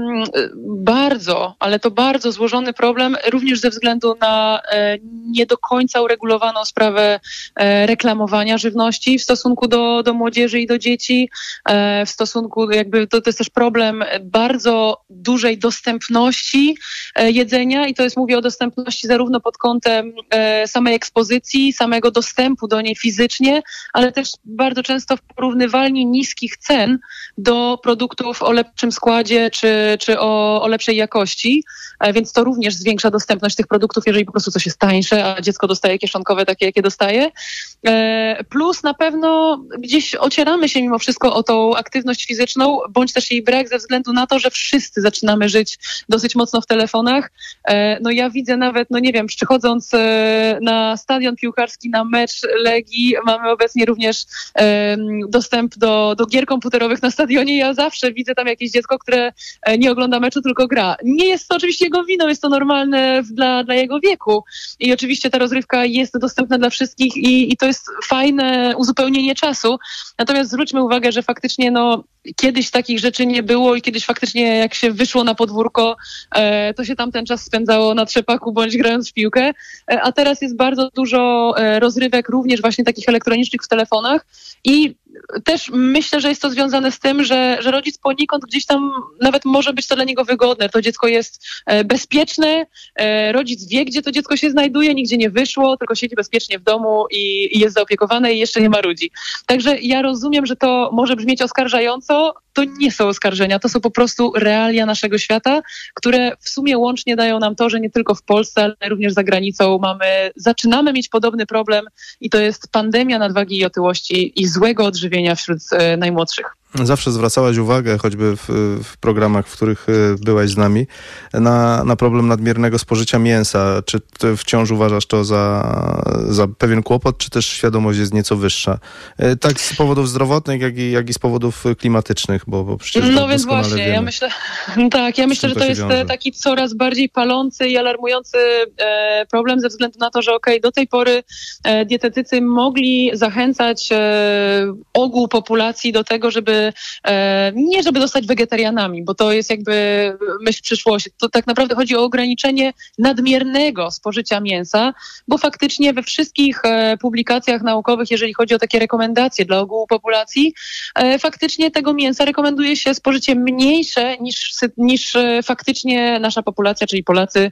bardzo, ale to bardzo złożony problem, również ze względu na e, nie do końca uregulowaną sprawę e, reklamowania żywności w stosunku do, do młodzieży i do dzieci, e, w stosunku jakby to, to jest też problem bardzo dużej dostępności jedzenia i to jest, mówię o dostępności zarówno pod kątem e, samej ekspozycji, samego dostępu do niej fizycznie, ale też bardzo często w porównywalnie niskich cen do produktów o lepszym składzie czy, czy o, o lepszej jakości, e, więc to również zwiększa dostępność tych produktów, jeżeli po prostu coś jest tańsze, a dziecko dostaje kieszonkowe takie, jakie dostaje. E, plus na pewno gdzieś ocieramy się mimo wszystko o tą aktywność fizyczną, bądź też jej brak ze względu na to, że wszyscy zaczynamy żyć dosyć mocno w telefonach. No ja widzę nawet, no nie wiem, przychodząc e, na stadion piłkarski na mecz Legii, mamy obecnie również dostęp do, do gier komputerowych na stadionie. Ja zawsze widzę tam jakieś dziecko, które nie ogląda meczu, tylko gra. Nie jest to oczywiście jego winą, jest to normalne dla, dla jego wieku. I oczywiście ta rozrywka jest dostępna dla wszystkich i, i to jest fajne uzupełnienie czasu. Natomiast zwróćmy uwagę, że faktycznie no, kiedyś takich rzeczy nie było i kiedyś faktycznie jak się wyszło na podwórko, e, to się tam ten czas spędzało na trzepaku bądź grając w piłkę, e, a teraz jest bardzo dużo e, rozrywek również właśnie takich elektronicznych w telefonach i też myślę, że jest to związane z tym, że, że rodzic poniekąd gdzieś tam nawet może być to dla niego wygodne. To dziecko jest e, bezpieczne, e, rodzic wie, gdzie to dziecko się znajduje, nigdzie nie wyszło, tylko siedzi bezpiecznie w domu i, i jest zaopiekowane i jeszcze nie ma ludzi. Także ja rozumiem, że to może brzmieć oskarżająco, to nie są oskarżenia, to są po prostu realia naszego świata, które w sumie łącznie dają nam to, że nie tylko w Polsce, ale również za granicą mamy, zaczynamy mieć podobny problem i to jest pandemia nadwagi i otyłości i złego odżywienia wśród e, najmłodszych. Zawsze zwracałaś uwagę, choćby w, w, programach, w których e, byłaś z nami, na, na problem nadmiernego spożycia mięsa. Czy ty wciąż uważasz to za, za pewien kłopot, czy też świadomość jest nieco wyższa? E, tak z powodów zdrowotnych, jak i, jak i z powodów klimatycznych, bo, bo przecież No więc właśnie, wiemy, ja myślę, (laughs) tak, ja myślę, że to, jest wiąże. taki coraz bardziej palący i alarmujący e, problem ze względu na to, że okej, okay, do tej pory e, dietetycy mogli zachęcać e, ogół populacji do tego, żeby e, nie żeby zostać wegetarianami, bo to jest jakby myśl przyszłości. To tak naprawdę chodzi o ograniczenie nadmiernego spożycia mięsa, bo faktycznie we wszystkich e, publikacjach naukowych, jeżeli chodzi o takie rekomendacje dla ogółu populacji, e, faktycznie tego mięsa rekomenduje się spożycie mniejsze niż, niż faktycznie nasza populacja, czyli Polacy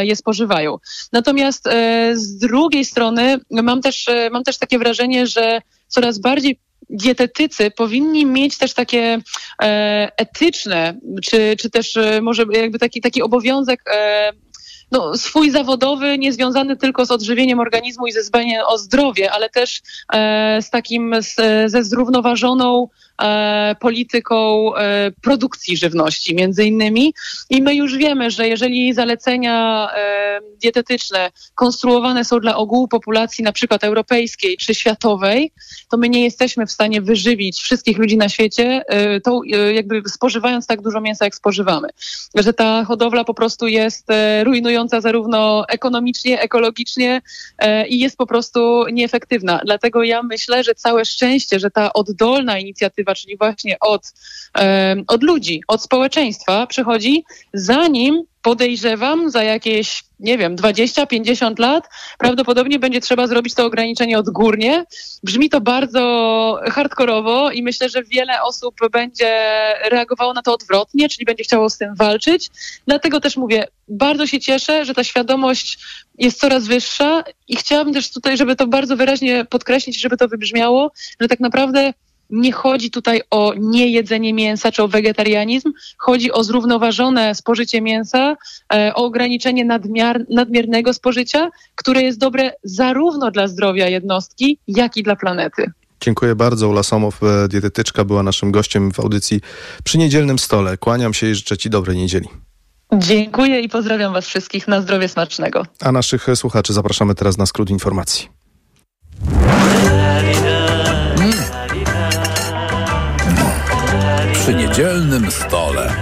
je spożywają. Natomiast z drugiej strony mam też, mam też takie wrażenie, że coraz bardziej dietetycy powinni mieć też takie e, etyczne, czy, czy też e, może jakby taki, taki obowiązek e, no, swój zawodowy, niezwiązany tylko z odżywieniem organizmu i ze zbaniem o zdrowie, ale też e, z takim, z, ze zrównoważoną polityką e, produkcji żywności między innymi. I my już wiemy, że jeżeli zalecenia e, dietetyczne konstruowane są dla ogółu populacji na przykład europejskiej czy światowej, to my nie jesteśmy w stanie wyżywić wszystkich ludzi na świecie, e, tą, e, jakby spożywając tak dużo mięsa, jak spożywamy. Że ta hodowla po prostu jest e, rujnująca zarówno ekonomicznie, ekologicznie e, i jest po prostu nieefektywna. Dlatego ja myślę, że całe szczęście, że ta oddolna inicjatywa, czyli właśnie od, od ludzi, od społeczeństwa przychodzi, zanim podejrzewam za jakieś, nie wiem, 20-50 lat prawdopodobnie będzie trzeba zrobić to ograniczenie odgórnie. Brzmi to bardzo hardkorowo i myślę, że wiele osób będzie reagowało na to odwrotnie, czyli będzie chciało z tym walczyć. Dlatego też mówię, bardzo się cieszę, że ta świadomość jest coraz wyższa i chciałabym też tutaj, żeby to bardzo wyraźnie podkreślić, żeby to wybrzmiało, że tak naprawdę nie chodzi tutaj o niejedzenie mięsa czy o wegetarianizm, chodzi o zrównoważone spożycie mięsa, e, o ograniczenie nadmiar, nadmiernego spożycia, które jest dobre zarówno dla zdrowia jednostki, jak i dla planety. Dziękuję bardzo. Ula Somow, e, dietetyczka, była naszym gościem w audycji przy niedzielnym stole. Kłaniam się i życzę Ci dobrej niedzieli. Dziękuję i pozdrawiam Was wszystkich. Na zdrowie smacznego. A naszych słuchaczy zapraszamy teraz na skrót informacji. Przy niedzielnym stole.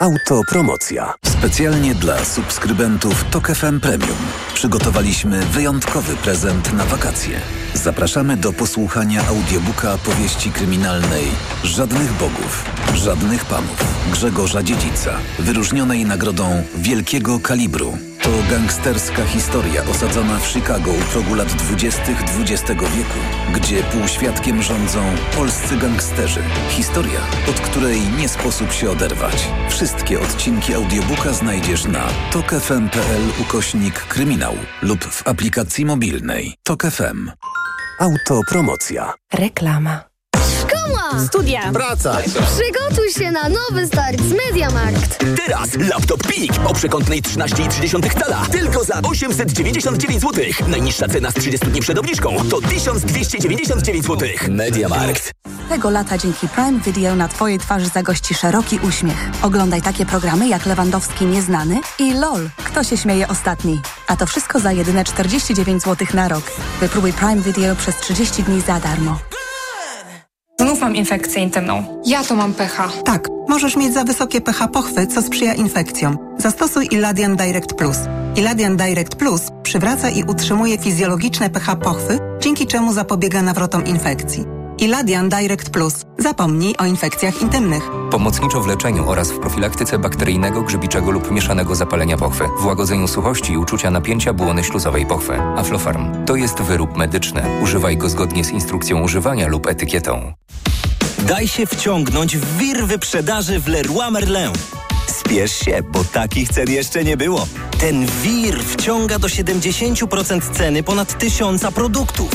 Autopromocja. Specjalnie dla subskrybentów TOK FM Premium przygotowaliśmy wyjątkowy prezent na wakacje. Zapraszamy do posłuchania audiobooka powieści kryminalnej Żadnych Bogów, Żadnych Panów Grzegorza Dziedzica, wyróżnionej nagrodą Wielkiego Kalibru. To gangsterska historia osadzona w Chicago u progu lat 20. XX wieku, gdzie półświadkiem rządzą polscy gangsterzy. Historia, od której nie sposób się oderwać. Wszystkie odcinki audiobooka znajdziesz na tokefm.pl ukośnik kryminał lub w aplikacji mobilnej. Tok FM. Autopromocja. Reklama. Szkoła! Studia. Praca! Przygotuj się na nowy start z Mediamarkt. Teraz laptop PIK o przekątnej 13,3 cala tylko za 899 zł. Najniższa cena z 30 dni przed obniżką to 1299 zł. Mediamarkt. Tego lata dzięki Prime Video na Twojej twarzy zagości szeroki uśmiech. Oglądaj takie programy jak Lewandowski Nieznany i LOL. Kto się śmieje ostatni? A to wszystko za jedyne 49 zł na rok. Wypróbuj Prime Video przez 30 dni za darmo. Znów mam infekcję intymną. Ja to mam pH. Tak, możesz mieć za wysokie pH pochwy, co sprzyja infekcjom. Zastosuj Iladian Direct Plus. Iladian Direct Plus przywraca i utrzymuje fizjologiczne pH pochwy, dzięki czemu zapobiega nawrotom infekcji. Iladian Direct Plus. Zapomnij o infekcjach intymnych. Pomocniczo w leczeniu oraz w profilaktyce bakteryjnego, grzybiczego lub mieszanego zapalenia pochwy, w łagodzeniu suchości i uczucia napięcia błony śluzowej pochwy. Aflofarm to jest wyrób medyczny. Używaj go zgodnie z instrukcją używania lub etykietą. Daj się wciągnąć w wir wyprzedaży w Leroy Merlin. Spiesz się, bo takich cen jeszcze nie było. Ten wir wciąga do 70% ceny ponad tysiąca produktów.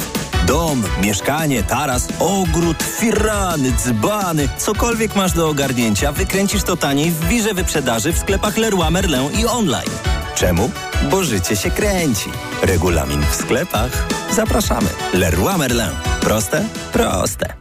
Dom, mieszkanie, taras, ogród, firany, dzbany, cokolwiek masz do ogarnięcia, wykręcisz to taniej w wirze wyprzedaży w sklepach Leroy Merlin i online. Czemu? Bo życie się kręci. Regulamin w sklepach. Zapraszamy. Leroy Merlin. Proste? Proste.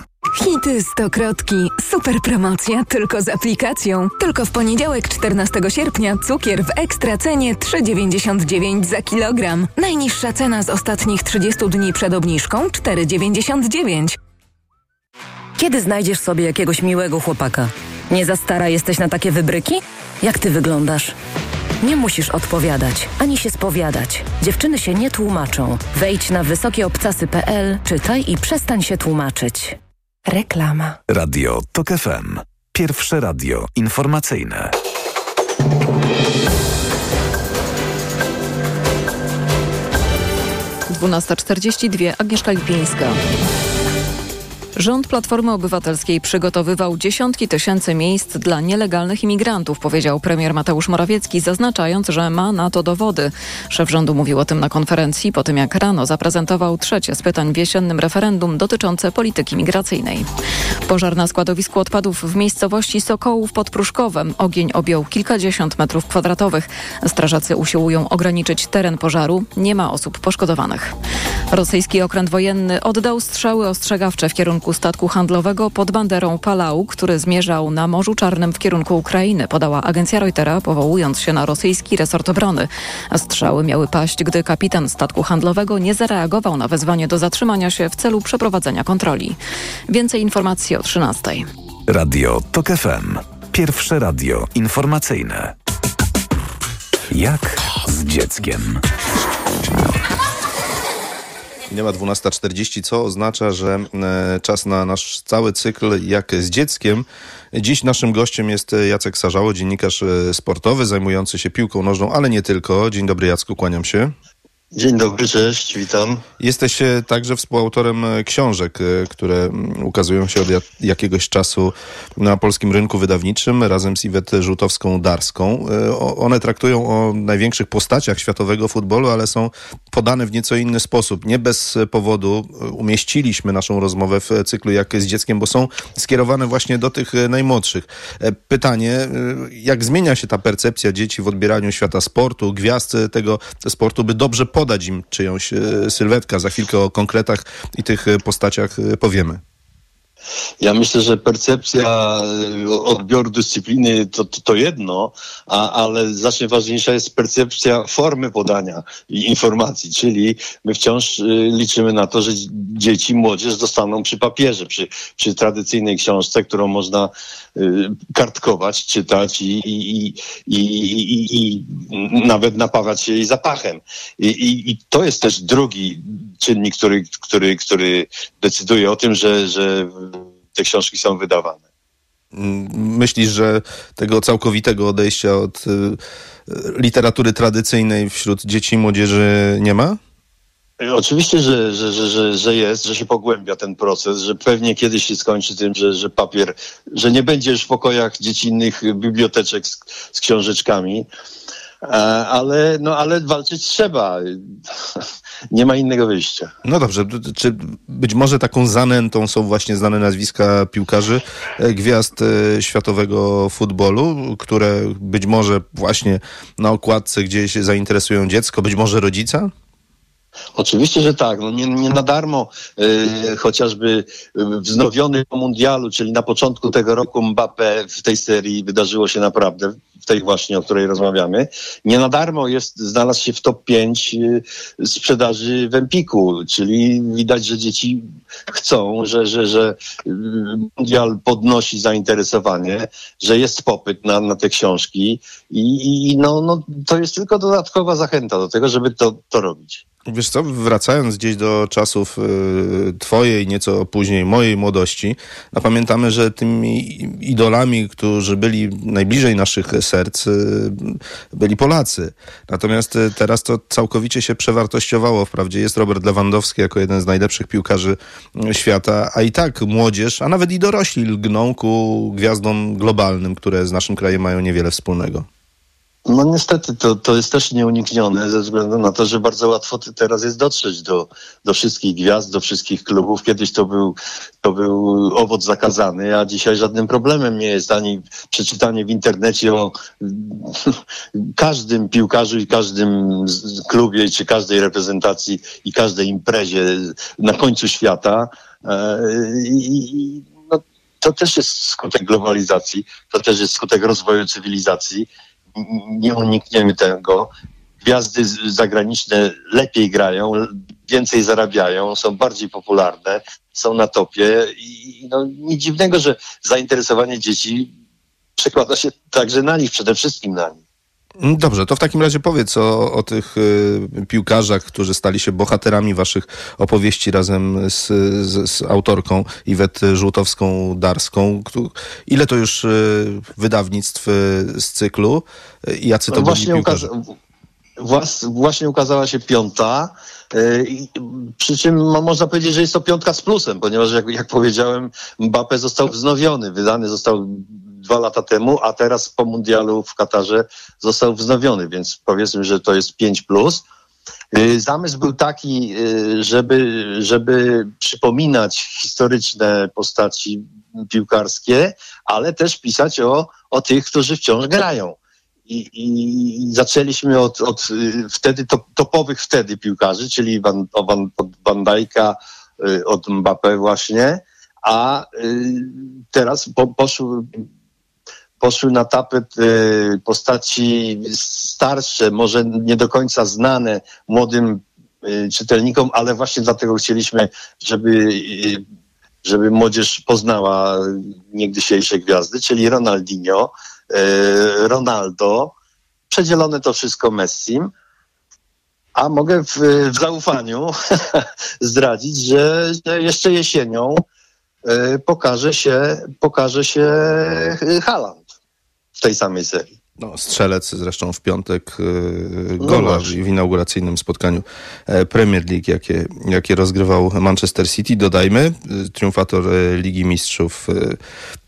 Hity Stokrotki. Super promocja tylko z aplikacją. Tylko w poniedziałek 14 sierpnia cukier w ekstra cenie 3,99 za kilogram. Najniższa cena z ostatnich 30 dni przed obniżką 4,99. Kiedy znajdziesz sobie jakiegoś miłego chłopaka? Nie za stara jesteś na takie wybryki? Jak ty wyglądasz? Nie musisz odpowiadać, ani się spowiadać. Dziewczyny się nie tłumaczą. Wejdź na wysokieobcasy.pl, czytaj i przestań się tłumaczyć. Reklama. Radio TOK FM. Pierwsze radio informacyjne. Dwunasta czterdzieści dwie. Agnieszka Lipińska. Rząd Platformy Obywatelskiej przygotowywał dziesiątki tysięcy miejsc dla nielegalnych imigrantów, powiedział premier Mateusz Morawiecki, zaznaczając, że ma na to dowody. Szef rządu mówił o tym na konferencji, po tym jak rano zaprezentował trzecie z pytań w jesiennym referendum dotyczące polityki migracyjnej. Pożar na składowisku odpadów w miejscowości Sokołów pod Pruszkowem. Ogień objął kilkadziesiąt metrów kwadratowych. Strażacy usiłują ograniczyć teren pożaru. Nie ma osób poszkodowanych. Rosyjski okręt wojenny oddał strzały ostrzegawcze w kierunku statku handlowego pod banderą Palau, który zmierzał na Morzu Czarnym w kierunku Ukrainy, podała agencja Reutera, powołując się na rosyjski resort obrony. Strzały miały paść, gdy kapitan statku handlowego nie zareagował na wezwanie do zatrzymania się w celu przeprowadzenia kontroli. Więcej informacji o 13. Radio TOK FM. Pierwsze radio informacyjne. Jak z dzieckiem? Minęła 12.40, co oznacza, że e, czas na nasz cały cykl jak z dzieckiem. Dziś naszym gościem jest Jacek Sarzało, dziennikarz e, sportowy zajmujący się piłką nożną, ale nie tylko. Dzień dobry Jacku, kłaniam się. Dzień dobry, cześć, witam. Jesteś e, także współautorem e, książek, e, które ukazują się od jakiegoś czasu na polskim rynku wydawniczym razem z Iwetę Żółtowską-Darską. One traktują o największych postaciach światowego futbolu, ale są podane w nieco inny sposób. Nie bez powodu umieściliśmy naszą rozmowę w cyklu Jak z dzieckiem, bo są skierowane właśnie do tych najmłodszych. Pytanie, jak zmienia się ta percepcja dzieci w odbieraniu świata sportu, gwiazd tego sportu, by dobrze podać im czyjąś e, sylwetkę. Za chwilkę o konkretach i tych e, postaciach e, powiemy. Ja myślę, że percepcja odbioru dyscypliny to, to, to jedno, a, ale znacznie ważniejsza jest percepcja formy podania informacji, czyli my wciąż liczymy na to, że dzieci, młodzież zostaną przy papierze, przy, przy tradycyjnej książce, którą można Y, kartkować, czytać i, i, i, i, i nawet napawać się jej zapachem. I, i, I to jest też drugi czynnik, który, który, który decyduje o tym, że, że te książki są wydawane. Myślisz, że tego całkowitego odejścia od y, literatury tradycyjnej wśród dzieci i młodzieży nie ma? Oczywiście, że, że, że, że, jest, że się pogłębia ten proces, że pewnie kiedyś się skończy tym, że, że papier, że nie będzie już w pokojach dziecinnych biblioteczek z, z książeczkami, ale, no, ale walczyć trzeba. (laughs) Nie ma innego wyjścia. No dobrze, czy być może taką zanętą są właśnie znane nazwiska piłkarzy, e, gwiazd e, światowego futbolu, które być może właśnie na okładce gdzieś zainteresują dziecko, być może rodzica? Oczywiście, że tak. No nie, nie na darmo y, chociażby wznowiony po mundialu, czyli na początku tego roku Mbappé w tej serii wydarzyło się naprawdę, tej właśnie, o której rozmawiamy. Nie na darmo jest, znalazł się w top 5 y, sprzedaży w Empiku, czyli widać, że dzieci chcą, że, że, że mundial podnosi zainteresowanie, że jest popyt na, na te książki i, i no, no, to jest tylko dodatkowa zachęta do tego, żeby to, to robić. Wiesz co, wracając gdzieś do czasów y, twojej, nieco później mojej młodości, no pamiętamy, że tymi idolami, którzy byli najbliżej naszych serc, byli Polacy. Natomiast y, teraz to całkowicie się przewartościowało. Wprawdzie jest Robert Lewandowski jako jeden z najlepszych piłkarzy świata, a i tak młodzież, a nawet i dorośli lgną ku gwiazdom globalnym, które z naszym krajem mają niewiele wspólnego. No niestety to, to jest też nieuniknione ze względu na to, że bardzo łatwo teraz jest dotrzeć do, do wszystkich gwiazd, do wszystkich klubów. Kiedyś to był, to był owoc zakazany, a dzisiaj żadnym problemem nie jest ani przeczytanie w internecie o (laughs) każdym piłkarzu i każdym klubie, czy każdej reprezentacji i każdej imprezie na końcu świata. E, I, no, to też jest skutek globalizacji, to też jest skutek rozwoju cywilizacji nie unikniemy tego. Gwiazdy zagraniczne lepiej grają, więcej zarabiają, są bardziej popularne, są na topie i no, nic dziwnego, że zainteresowanie dzieci przekłada się także na nich, przede wszystkim na nich. Dobrze, to w takim razie powiedz o, o tych y, piłkarzach, którzy stali się bohaterami waszych opowieści razem z, z, z autorką Iwet Żółtowską-Darską. Ile to już y, wydawnictw y, z cyklu i jacy to No byli właśnie, piłkarze? włas, właśnie ukazała się piąta. y, Przy czym mo- można powiedzieć, że jest to piątka z plusem, ponieważ jak, jak powiedziałem, Mbappé został wznowiony. Wydany został dwa lata temu, a teraz po mundialu w Katarze został wznowiony, więc powiedzmy, że to jest 5 plus. Y, Zamysł był taki, y, żeby, żeby przypominać historyczne postaci piłkarskie, ale też pisać o, o tych, którzy wciąż grają. I, i zaczęliśmy od, od y, wtedy top, topowych wtedy piłkarzy, czyli Van, Van, Van Dijk'a, od Mbappé właśnie, a teraz po, poszły, poszły na tapet y, postaci starsze, może nie do końca znane młodym y, czytelnikom, ale właśnie dlatego chcieliśmy, żeby, y, żeby młodzież poznała niegdysiejsze gwiazdy, czyli Ronaldinho, Ronaldo, przedzielone to wszystko Messim, a mogę w, w zaufaniu (laughs) zdradzić, że, że jeszcze jesienią pokaże się, pokaże się Haaland. w tej samej serii. No, strzelec zresztą w piątek y, No gola właśnie. w inauguracyjnym spotkaniu e, Premier League, jakie, jakie rozgrywał Manchester City. Dodajmy, y, triumfator e, Ligi Mistrzów y,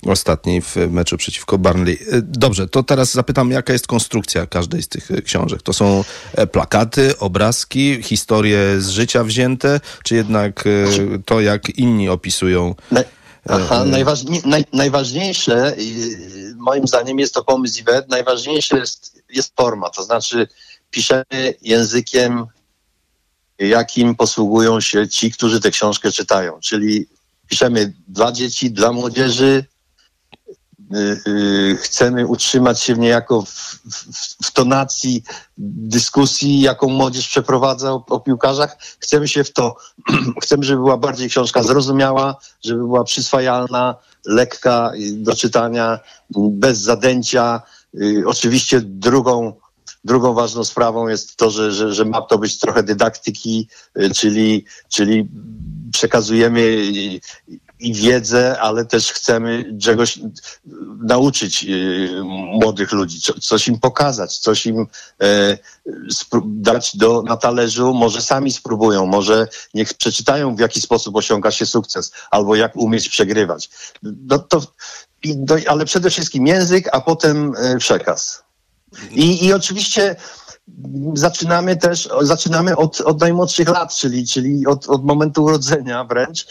ostatniej w meczu przeciwko Burnley. Y, Dobrze, to teraz zapytam, jaka jest konstrukcja każdej z tych książek? To są e, plakaty, obrazki, historie z życia wzięte, czy jednak y, to, jak inni opisują Aha, E, najważniej, naj, najważniejsze, moim zdaniem jest to pomysł Iwet, najważniejsze jest, jest forma, to znaczy piszemy językiem, jakim posługują się ci, którzy tę książkę czytają, czyli piszemy dla dzieci, dla młodzieży, chcemy utrzymać się niejako w, w, w tonacji dyskusji, jaką młodzież przeprowadza o, o piłkarzach. Chcemy się w to, (clears throat) chcemy, żeby była bardziej książka zrozumiała, żeby była przyswajalna, lekka y, do czytania, bez zadęcia. Y, Oczywiście drugą Drugą ważną sprawą jest to, że, że, że ma to być trochę dydaktyki, y, czyli, czyli przekazujemy i, wiedzę, ale też chcemy czegoś nauczyć y, młodych ludzi, co, coś im pokazać, coś im e, dać do, na talerzu, może sami spróbują, może niech przeczytają w jaki sposób osiąga się sukces, albo jak umieć przegrywać. No to, no, ale przede wszystkim język, a potem e, przekaz. I, I oczywiście zaczynamy też, zaczynamy od, od najmłodszych lat, czyli, czyli od, od momentu urodzenia wręcz.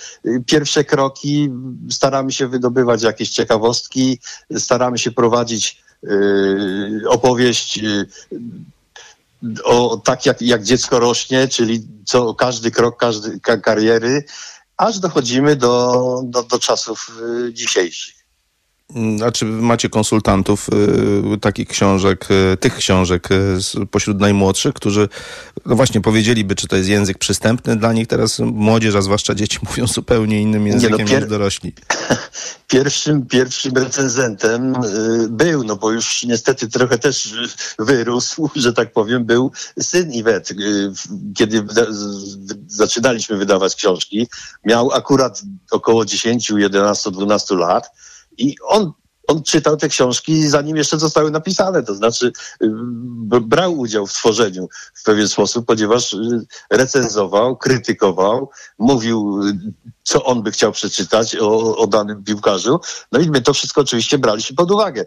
Pierwsze kroki staramy się wydobywać jakieś ciekawostki, staramy się prowadzić y, opowieść y, o tak jak, jak dziecko rośnie, czyli co każdy krok każdy ka- kariery, aż dochodzimy do, do, do czasów y, dzisiejszych. A czy macie konsultantów y, takich książek, y, tych książek y, pośród najmłodszych, którzy no właśnie powiedzieliby, czy to jest język przystępny dla nich? Teraz młodzież, a zwłaszcza dzieci (laughs) mówią zupełnie innym językiem no, pier- niż dorośli. (laughs) Pierwszym, pierwszym recenzentem był, no bo już niestety trochę też wyrósł, że tak powiem, był syn Iwet. Kiedy zaczynaliśmy wydawać książki, miał akurat około 10, 11, 12 lat i on on czytał te książki, zanim jeszcze zostały napisane, to znaczy y, brał udział w tworzeniu w pewien sposób, ponieważ y, recenzował, krytykował, mówił, y, co on by chciał przeczytać o, o danym piłkarzu. No i my to wszystko oczywiście braliśmy pod uwagę.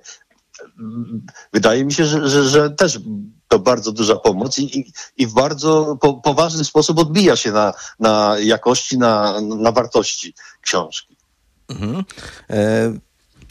Wydaje mi się, że, że, że też to bardzo duża pomoc i, i, i w bardzo po, poważny sposób odbija się na, na jakości, na, na wartości książki. Mhm. E,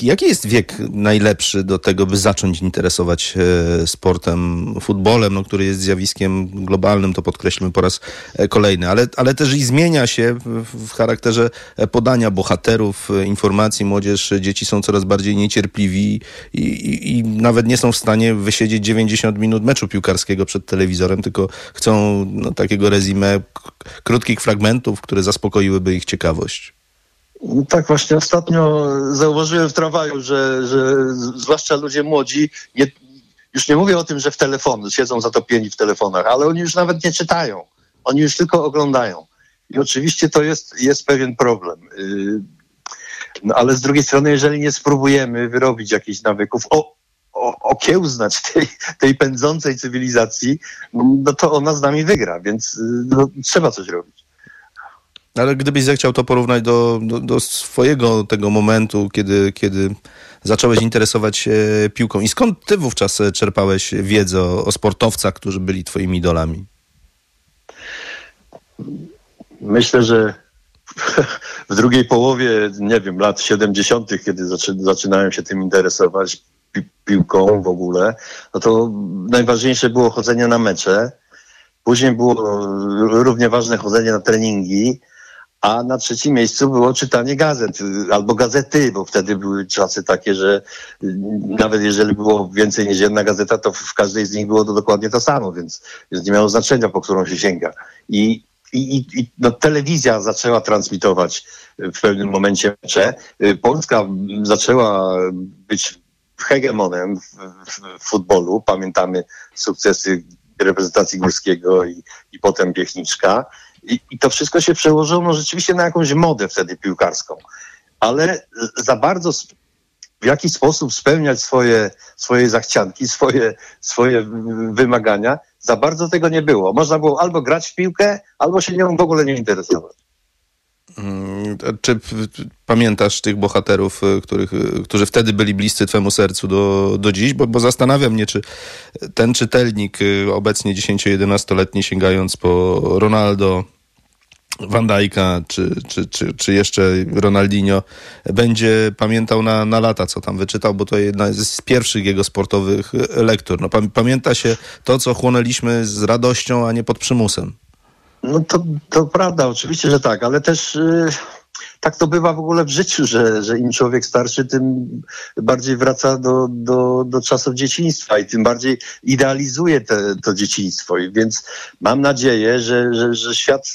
jaki jest wiek najlepszy do tego, by zacząć interesować e, sportem, futbolem, no, który jest zjawiskiem globalnym, to podkreślmy po raz e, kolejny, ale, ale też i zmienia się w, charakterze e, podania bohaterów, informacji. Młodzież, dzieci są coraz bardziej niecierpliwi i, i, i nawet nie są w stanie wysiedzieć 90 minut meczu piłkarskiego przed telewizorem, tylko chcą no, takiego rezime krótkich fragmentów, które zaspokoiłyby ich ciekawość. Tak, właśnie ostatnio zauważyłem w tramwaju, że, że zwłaszcza ludzie młodzi nie, już nie mówię o tym, że w telefony, siedzą zatopieni w telefonach, ale oni już nawet nie czytają. Oni już tylko oglądają. I oczywiście to jest, jest pewien problem. Y, no ale z drugiej strony, jeżeli nie spróbujemy wyrobić jakichś nawyków, o, o, okiełznać tej, tej pędzącej cywilizacji, no to ona z nami wygra, więc y, no, trzeba coś robić. Ale gdybyś zechciał to porównać do, do, do, swojego tego momentu, kiedy, kiedy zacząłeś interesować się piłką i skąd ty wówczas czerpałeś wiedzę o, sportowcach, którzy byli twoimi idolami? Myślę, że (laughs) w drugiej połowie, nie wiem, lat 70., kiedy zaczy, zaczynałem się tym interesować, pi piłką w ogóle, no to najważniejsze było chodzenie na mecze. Później było równie ważne chodzenie na treningi, a na trzecim miejscu było czytanie gazet albo gazety, bo wtedy były czasy takie, że nawet jeżeli było więcej niż jedna gazeta, to w każdej z nich było to dokładnie to samo, więc, więc nie miało znaczenia, po którą się sięga. I i, i no, telewizja zaczęła transmitować w pewnym momencie mecze. Polska zaczęła być hegemonem w, w, w futbolu. Pamiętamy sukcesy reprezentacji Górskiego i, i potem Piechniczka. I, I to wszystko się przełożyło no, rzeczywiście na jakąś modę wtedy piłkarską. Ale za bardzo w jaki sposób spełniać swoje, swoje zachcianki, swoje, swoje wymagania, za bardzo tego nie było. Można było albo grać w piłkę, albo się nią w ogóle nie interesować. Mm, czy pamiętasz tych bohaterów, y, których, y, którzy wtedy byli bliscy Twemu sercu do, do dziś? Bo, bo zastanawiam mnie, czy ten czytelnik, y, obecnie 10-11-letni, sięgając po Ronaldo, Van Dijk'a, czy, czy, czy, czy jeszcze Ronaldinho będzie pamiętał na, na lata, co tam wyczytał, bo to jedna z pierwszych jego sportowych lektur. No, pamięta się to, co chłonęliśmy z radością, a nie pod przymusem. No to, to prawda, oczywiście, że tak, ale też yy, tak to bywa w ogóle w życiu, że, że im człowiek starszy, tym bardziej wraca do, do, do czasów dzieciństwa i tym bardziej idealizuje te, to dzieciństwo. I więc mam nadzieję, że, że, że świat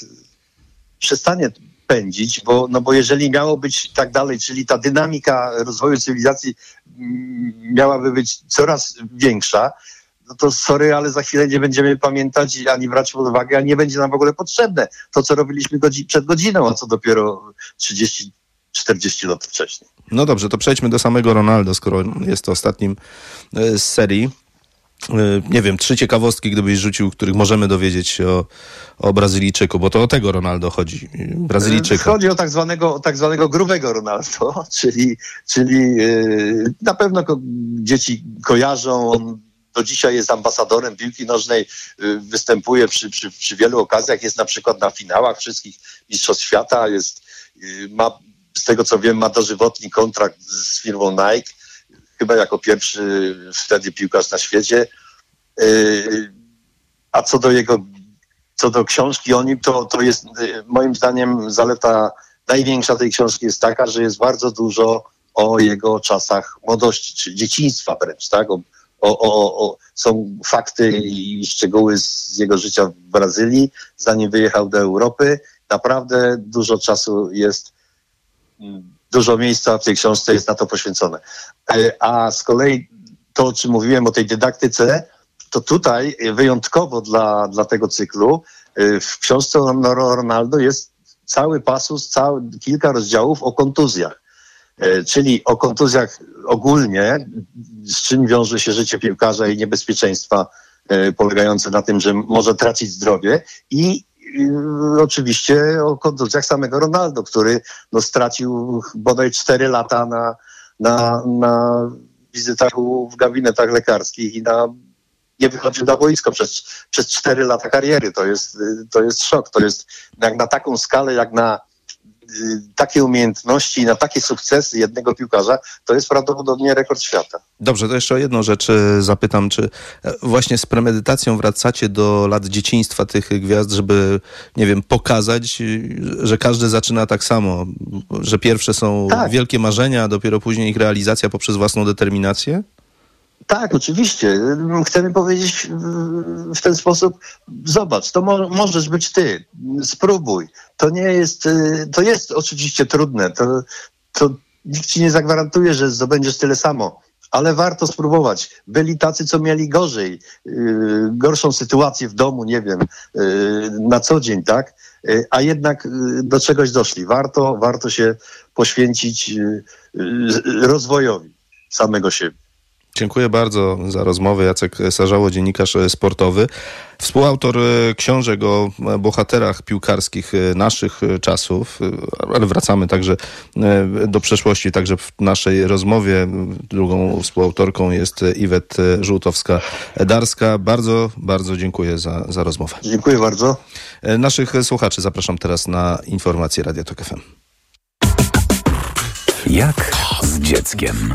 przestanie pędzić, bo, no bo jeżeli miało być tak dalej, czyli ta dynamika rozwoju cywilizacji mm, miałaby być coraz większa, no to sorry, ale za chwilę nie będziemy pamiętać ani brać pod uwagę, ani nie będzie nam w ogóle potrzebne to, co robiliśmy godzi przed godziną, a co dopiero 30 40 lat wcześniej. No dobrze, to przejdźmy do samego Ronaldo, skoro jest to ostatnim e, z serii. E, nie wiem, trzy ciekawostki, gdybyś rzucił, których możemy dowiedzieć się o, o Brazylijczyku, bo to o tego Ronaldo chodzi. Brazylijczyka. Chodzi o tak zwanego, tak zwanego grubego Ronaldo, (laughs) czyli, czyli yy, na pewno dzieci kojarzą, on do dzisiaj jest ambasadorem piłki nożnej, występuje przy, przy, przy wielu okazjach, jest na przykład na finałach wszystkich Mistrzostw Świata, jest, ma, z tego co wiem, ma dożywotni kontrakt z firmą Nike, chyba jako pierwszy wtedy piłkarz na świecie. Yy, a co do jego, co do książki o nim, to, to jest yy, moim zdaniem zaleta największa tej książki jest taka, że jest bardzo dużo o jego czasach młodości, czy dzieciństwa wręcz, tak? O, o, o, o, są fakty i szczegóły z jego życia w Brazylii, zanim wyjechał do Europy. Naprawdę dużo czasu jest mm, dużo miejsca w tej książce jest na to poświęcone. E, a z kolei to, o czym mówiłem o tej dydaktyce, to tutaj wyjątkowo dla, dla tego cyklu e, w książce Ronaldo jest cały pasus, cały, kilka rozdziałów o kontuzjach. E, czyli o kontuzjach ogólnie, z czym wiąże się życie piłkarza i niebezpieczeństwa polegające na tym, że może tracić zdrowie i oczywiście o kontuzjach samego Ronaldo, który no, stracił bodaj 4 lata na, na, na wizytach w gabinetach lekarskich i na nie wychodził na boisko przez, przez 4 lata kariery. To jest, to jest szok. To jest jak na taką skalę, jak na Y, takie umiejętności, na takie sukcesy jednego piłkarza, to jest prawdopodobnie rekord świata. Dobrze, to jeszcze o jedną rzecz y, zapytam, czy e, właśnie z premedytacją wracacie do lat dzieciństwa tych gwiazd, żeby, nie wiem, pokazać, y, że każdy zaczyna tak samo, że pierwsze są tak. wielkie marzenia, a dopiero później ich realizacja poprzez własną determinację? Tak, oczywiście. Chcemy powiedzieć w ten sposób, zobacz, to mo możesz być ty, spróbuj. To nie jest, y, to jest oczywiście trudne, to, to nikt ci nie zagwarantuje, że zdobędziesz tyle samo ale warto spróbować. Byli tacy, co mieli gorzej, yy, gorszą sytuację w domu, nie wiem, yy, na co dzień, tak? A jednak do czegoś doszli. Warto, warto się poświęcić rozwojowi samego siebie. Dziękuję bardzo za rozmowę. Jacek Sarzało, dziennikarz sportowy, współautor e, książek o e, bohaterach piłkarskich e, naszych czasów, ale wracamy także do przeszłości, także w naszej rozmowie. Drugą współautorką jest Iwet Żółtowska-Darska. Bardzo, bardzo dziękuję za, za rozmowę. Dziękuję bardzo. Naszych słuchaczy zapraszam teraz na informacje Radio Tok FM. Jak z dzieckiem.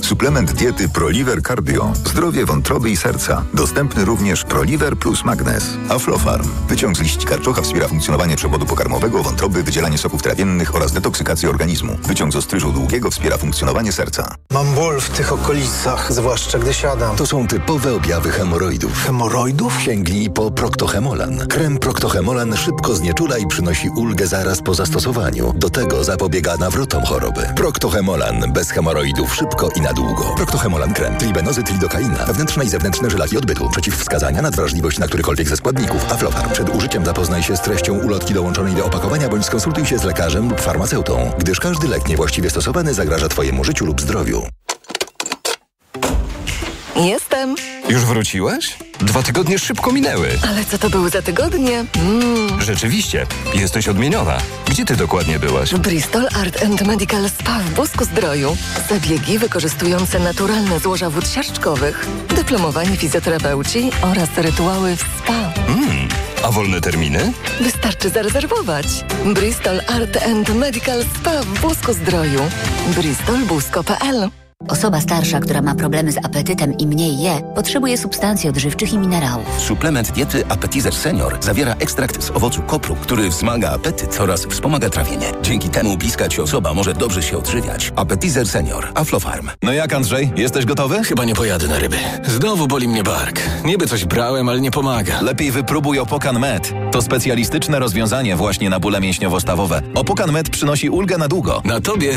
Suplement diety Proliver Cardio. Zdrowie wątroby i serca. Dostępny również Proliver plus Magnes. Aflofarm. Wyciąg z liści karczocha wspiera funkcjonowanie przewodu pokarmowego, wątroby, wydzielanie soków trawiennych oraz detoksykację organizmu. Wyciąg z ostryżu długiego wspiera funkcjonowanie serca. Mam ból w tych okolicach, zwłaszcza gdy siadam. To są typowe objawy hemoroidów. Hemoroidów? Sięgnij po Proctohemolan. Krem Proctohemolan szybko znieczula i przynosi ulgę zaraz po zastosowaniu. Do tego zapobiega nawrotom choroby. Proctohemolan. Bez hemoroidów szybko i na długo. Proctohemolan krem. Tribenozy, lidokaina. Wewnętrzne i zewnętrzne żylaki odbytu. Przeciwwskazania, nadwrażliwość na którykolwiek ze składników. Aflofarm. Przed użyciem zapoznaj się z treścią ulotki dołączonej do opakowania bądź skonsultuj się z lekarzem lub farmaceutą, gdyż każdy lek niewłaściwie stosowany zagraża Twojemu życiu lub zdrowiu. Jestem. Już wróciłeś? Dwa tygodnie szybko minęły. Ale co to były za tygodnie? Mm. Rzeczywiście, jesteś odmieniona. Gdzie ty dokładnie byłaś? Bristol Art and Medical Spa w Bosku Zdroju. Zabiegi wykorzystujące naturalne złoża wód siarczkowych, dyplomowani fizjoterapeuci oraz rytuały w spa. Mm. A wolne terminy? Wystarczy zarezerwować. Bristol Art and Medical Spa w Bosku Zdroju. bristolbusko.pl Osoba starsza, która ma problemy z apetytem i mniej je, potrzebuje substancji odżywczych i minerałów. Suplement diety Appetizer Senior zawiera ekstrakt z owocu kopru, który wzmaga apetyt oraz wspomaga trawienie. Dzięki temu bliska ci osoba może dobrze się odżywiać. Appetizer Senior. Aflofarm. No jak Andrzej? Jesteś gotowy? Chyba nie pojadę na ryby. Znowu boli mnie bark. Niby coś brałem, ale nie pomaga. Lepiej wypróbuj Opokan Med. To specjalistyczne rozwiązanie właśnie na bóle mięśniowo-stawowe. Opokan Med przynosi ulgę na długo. Na tobie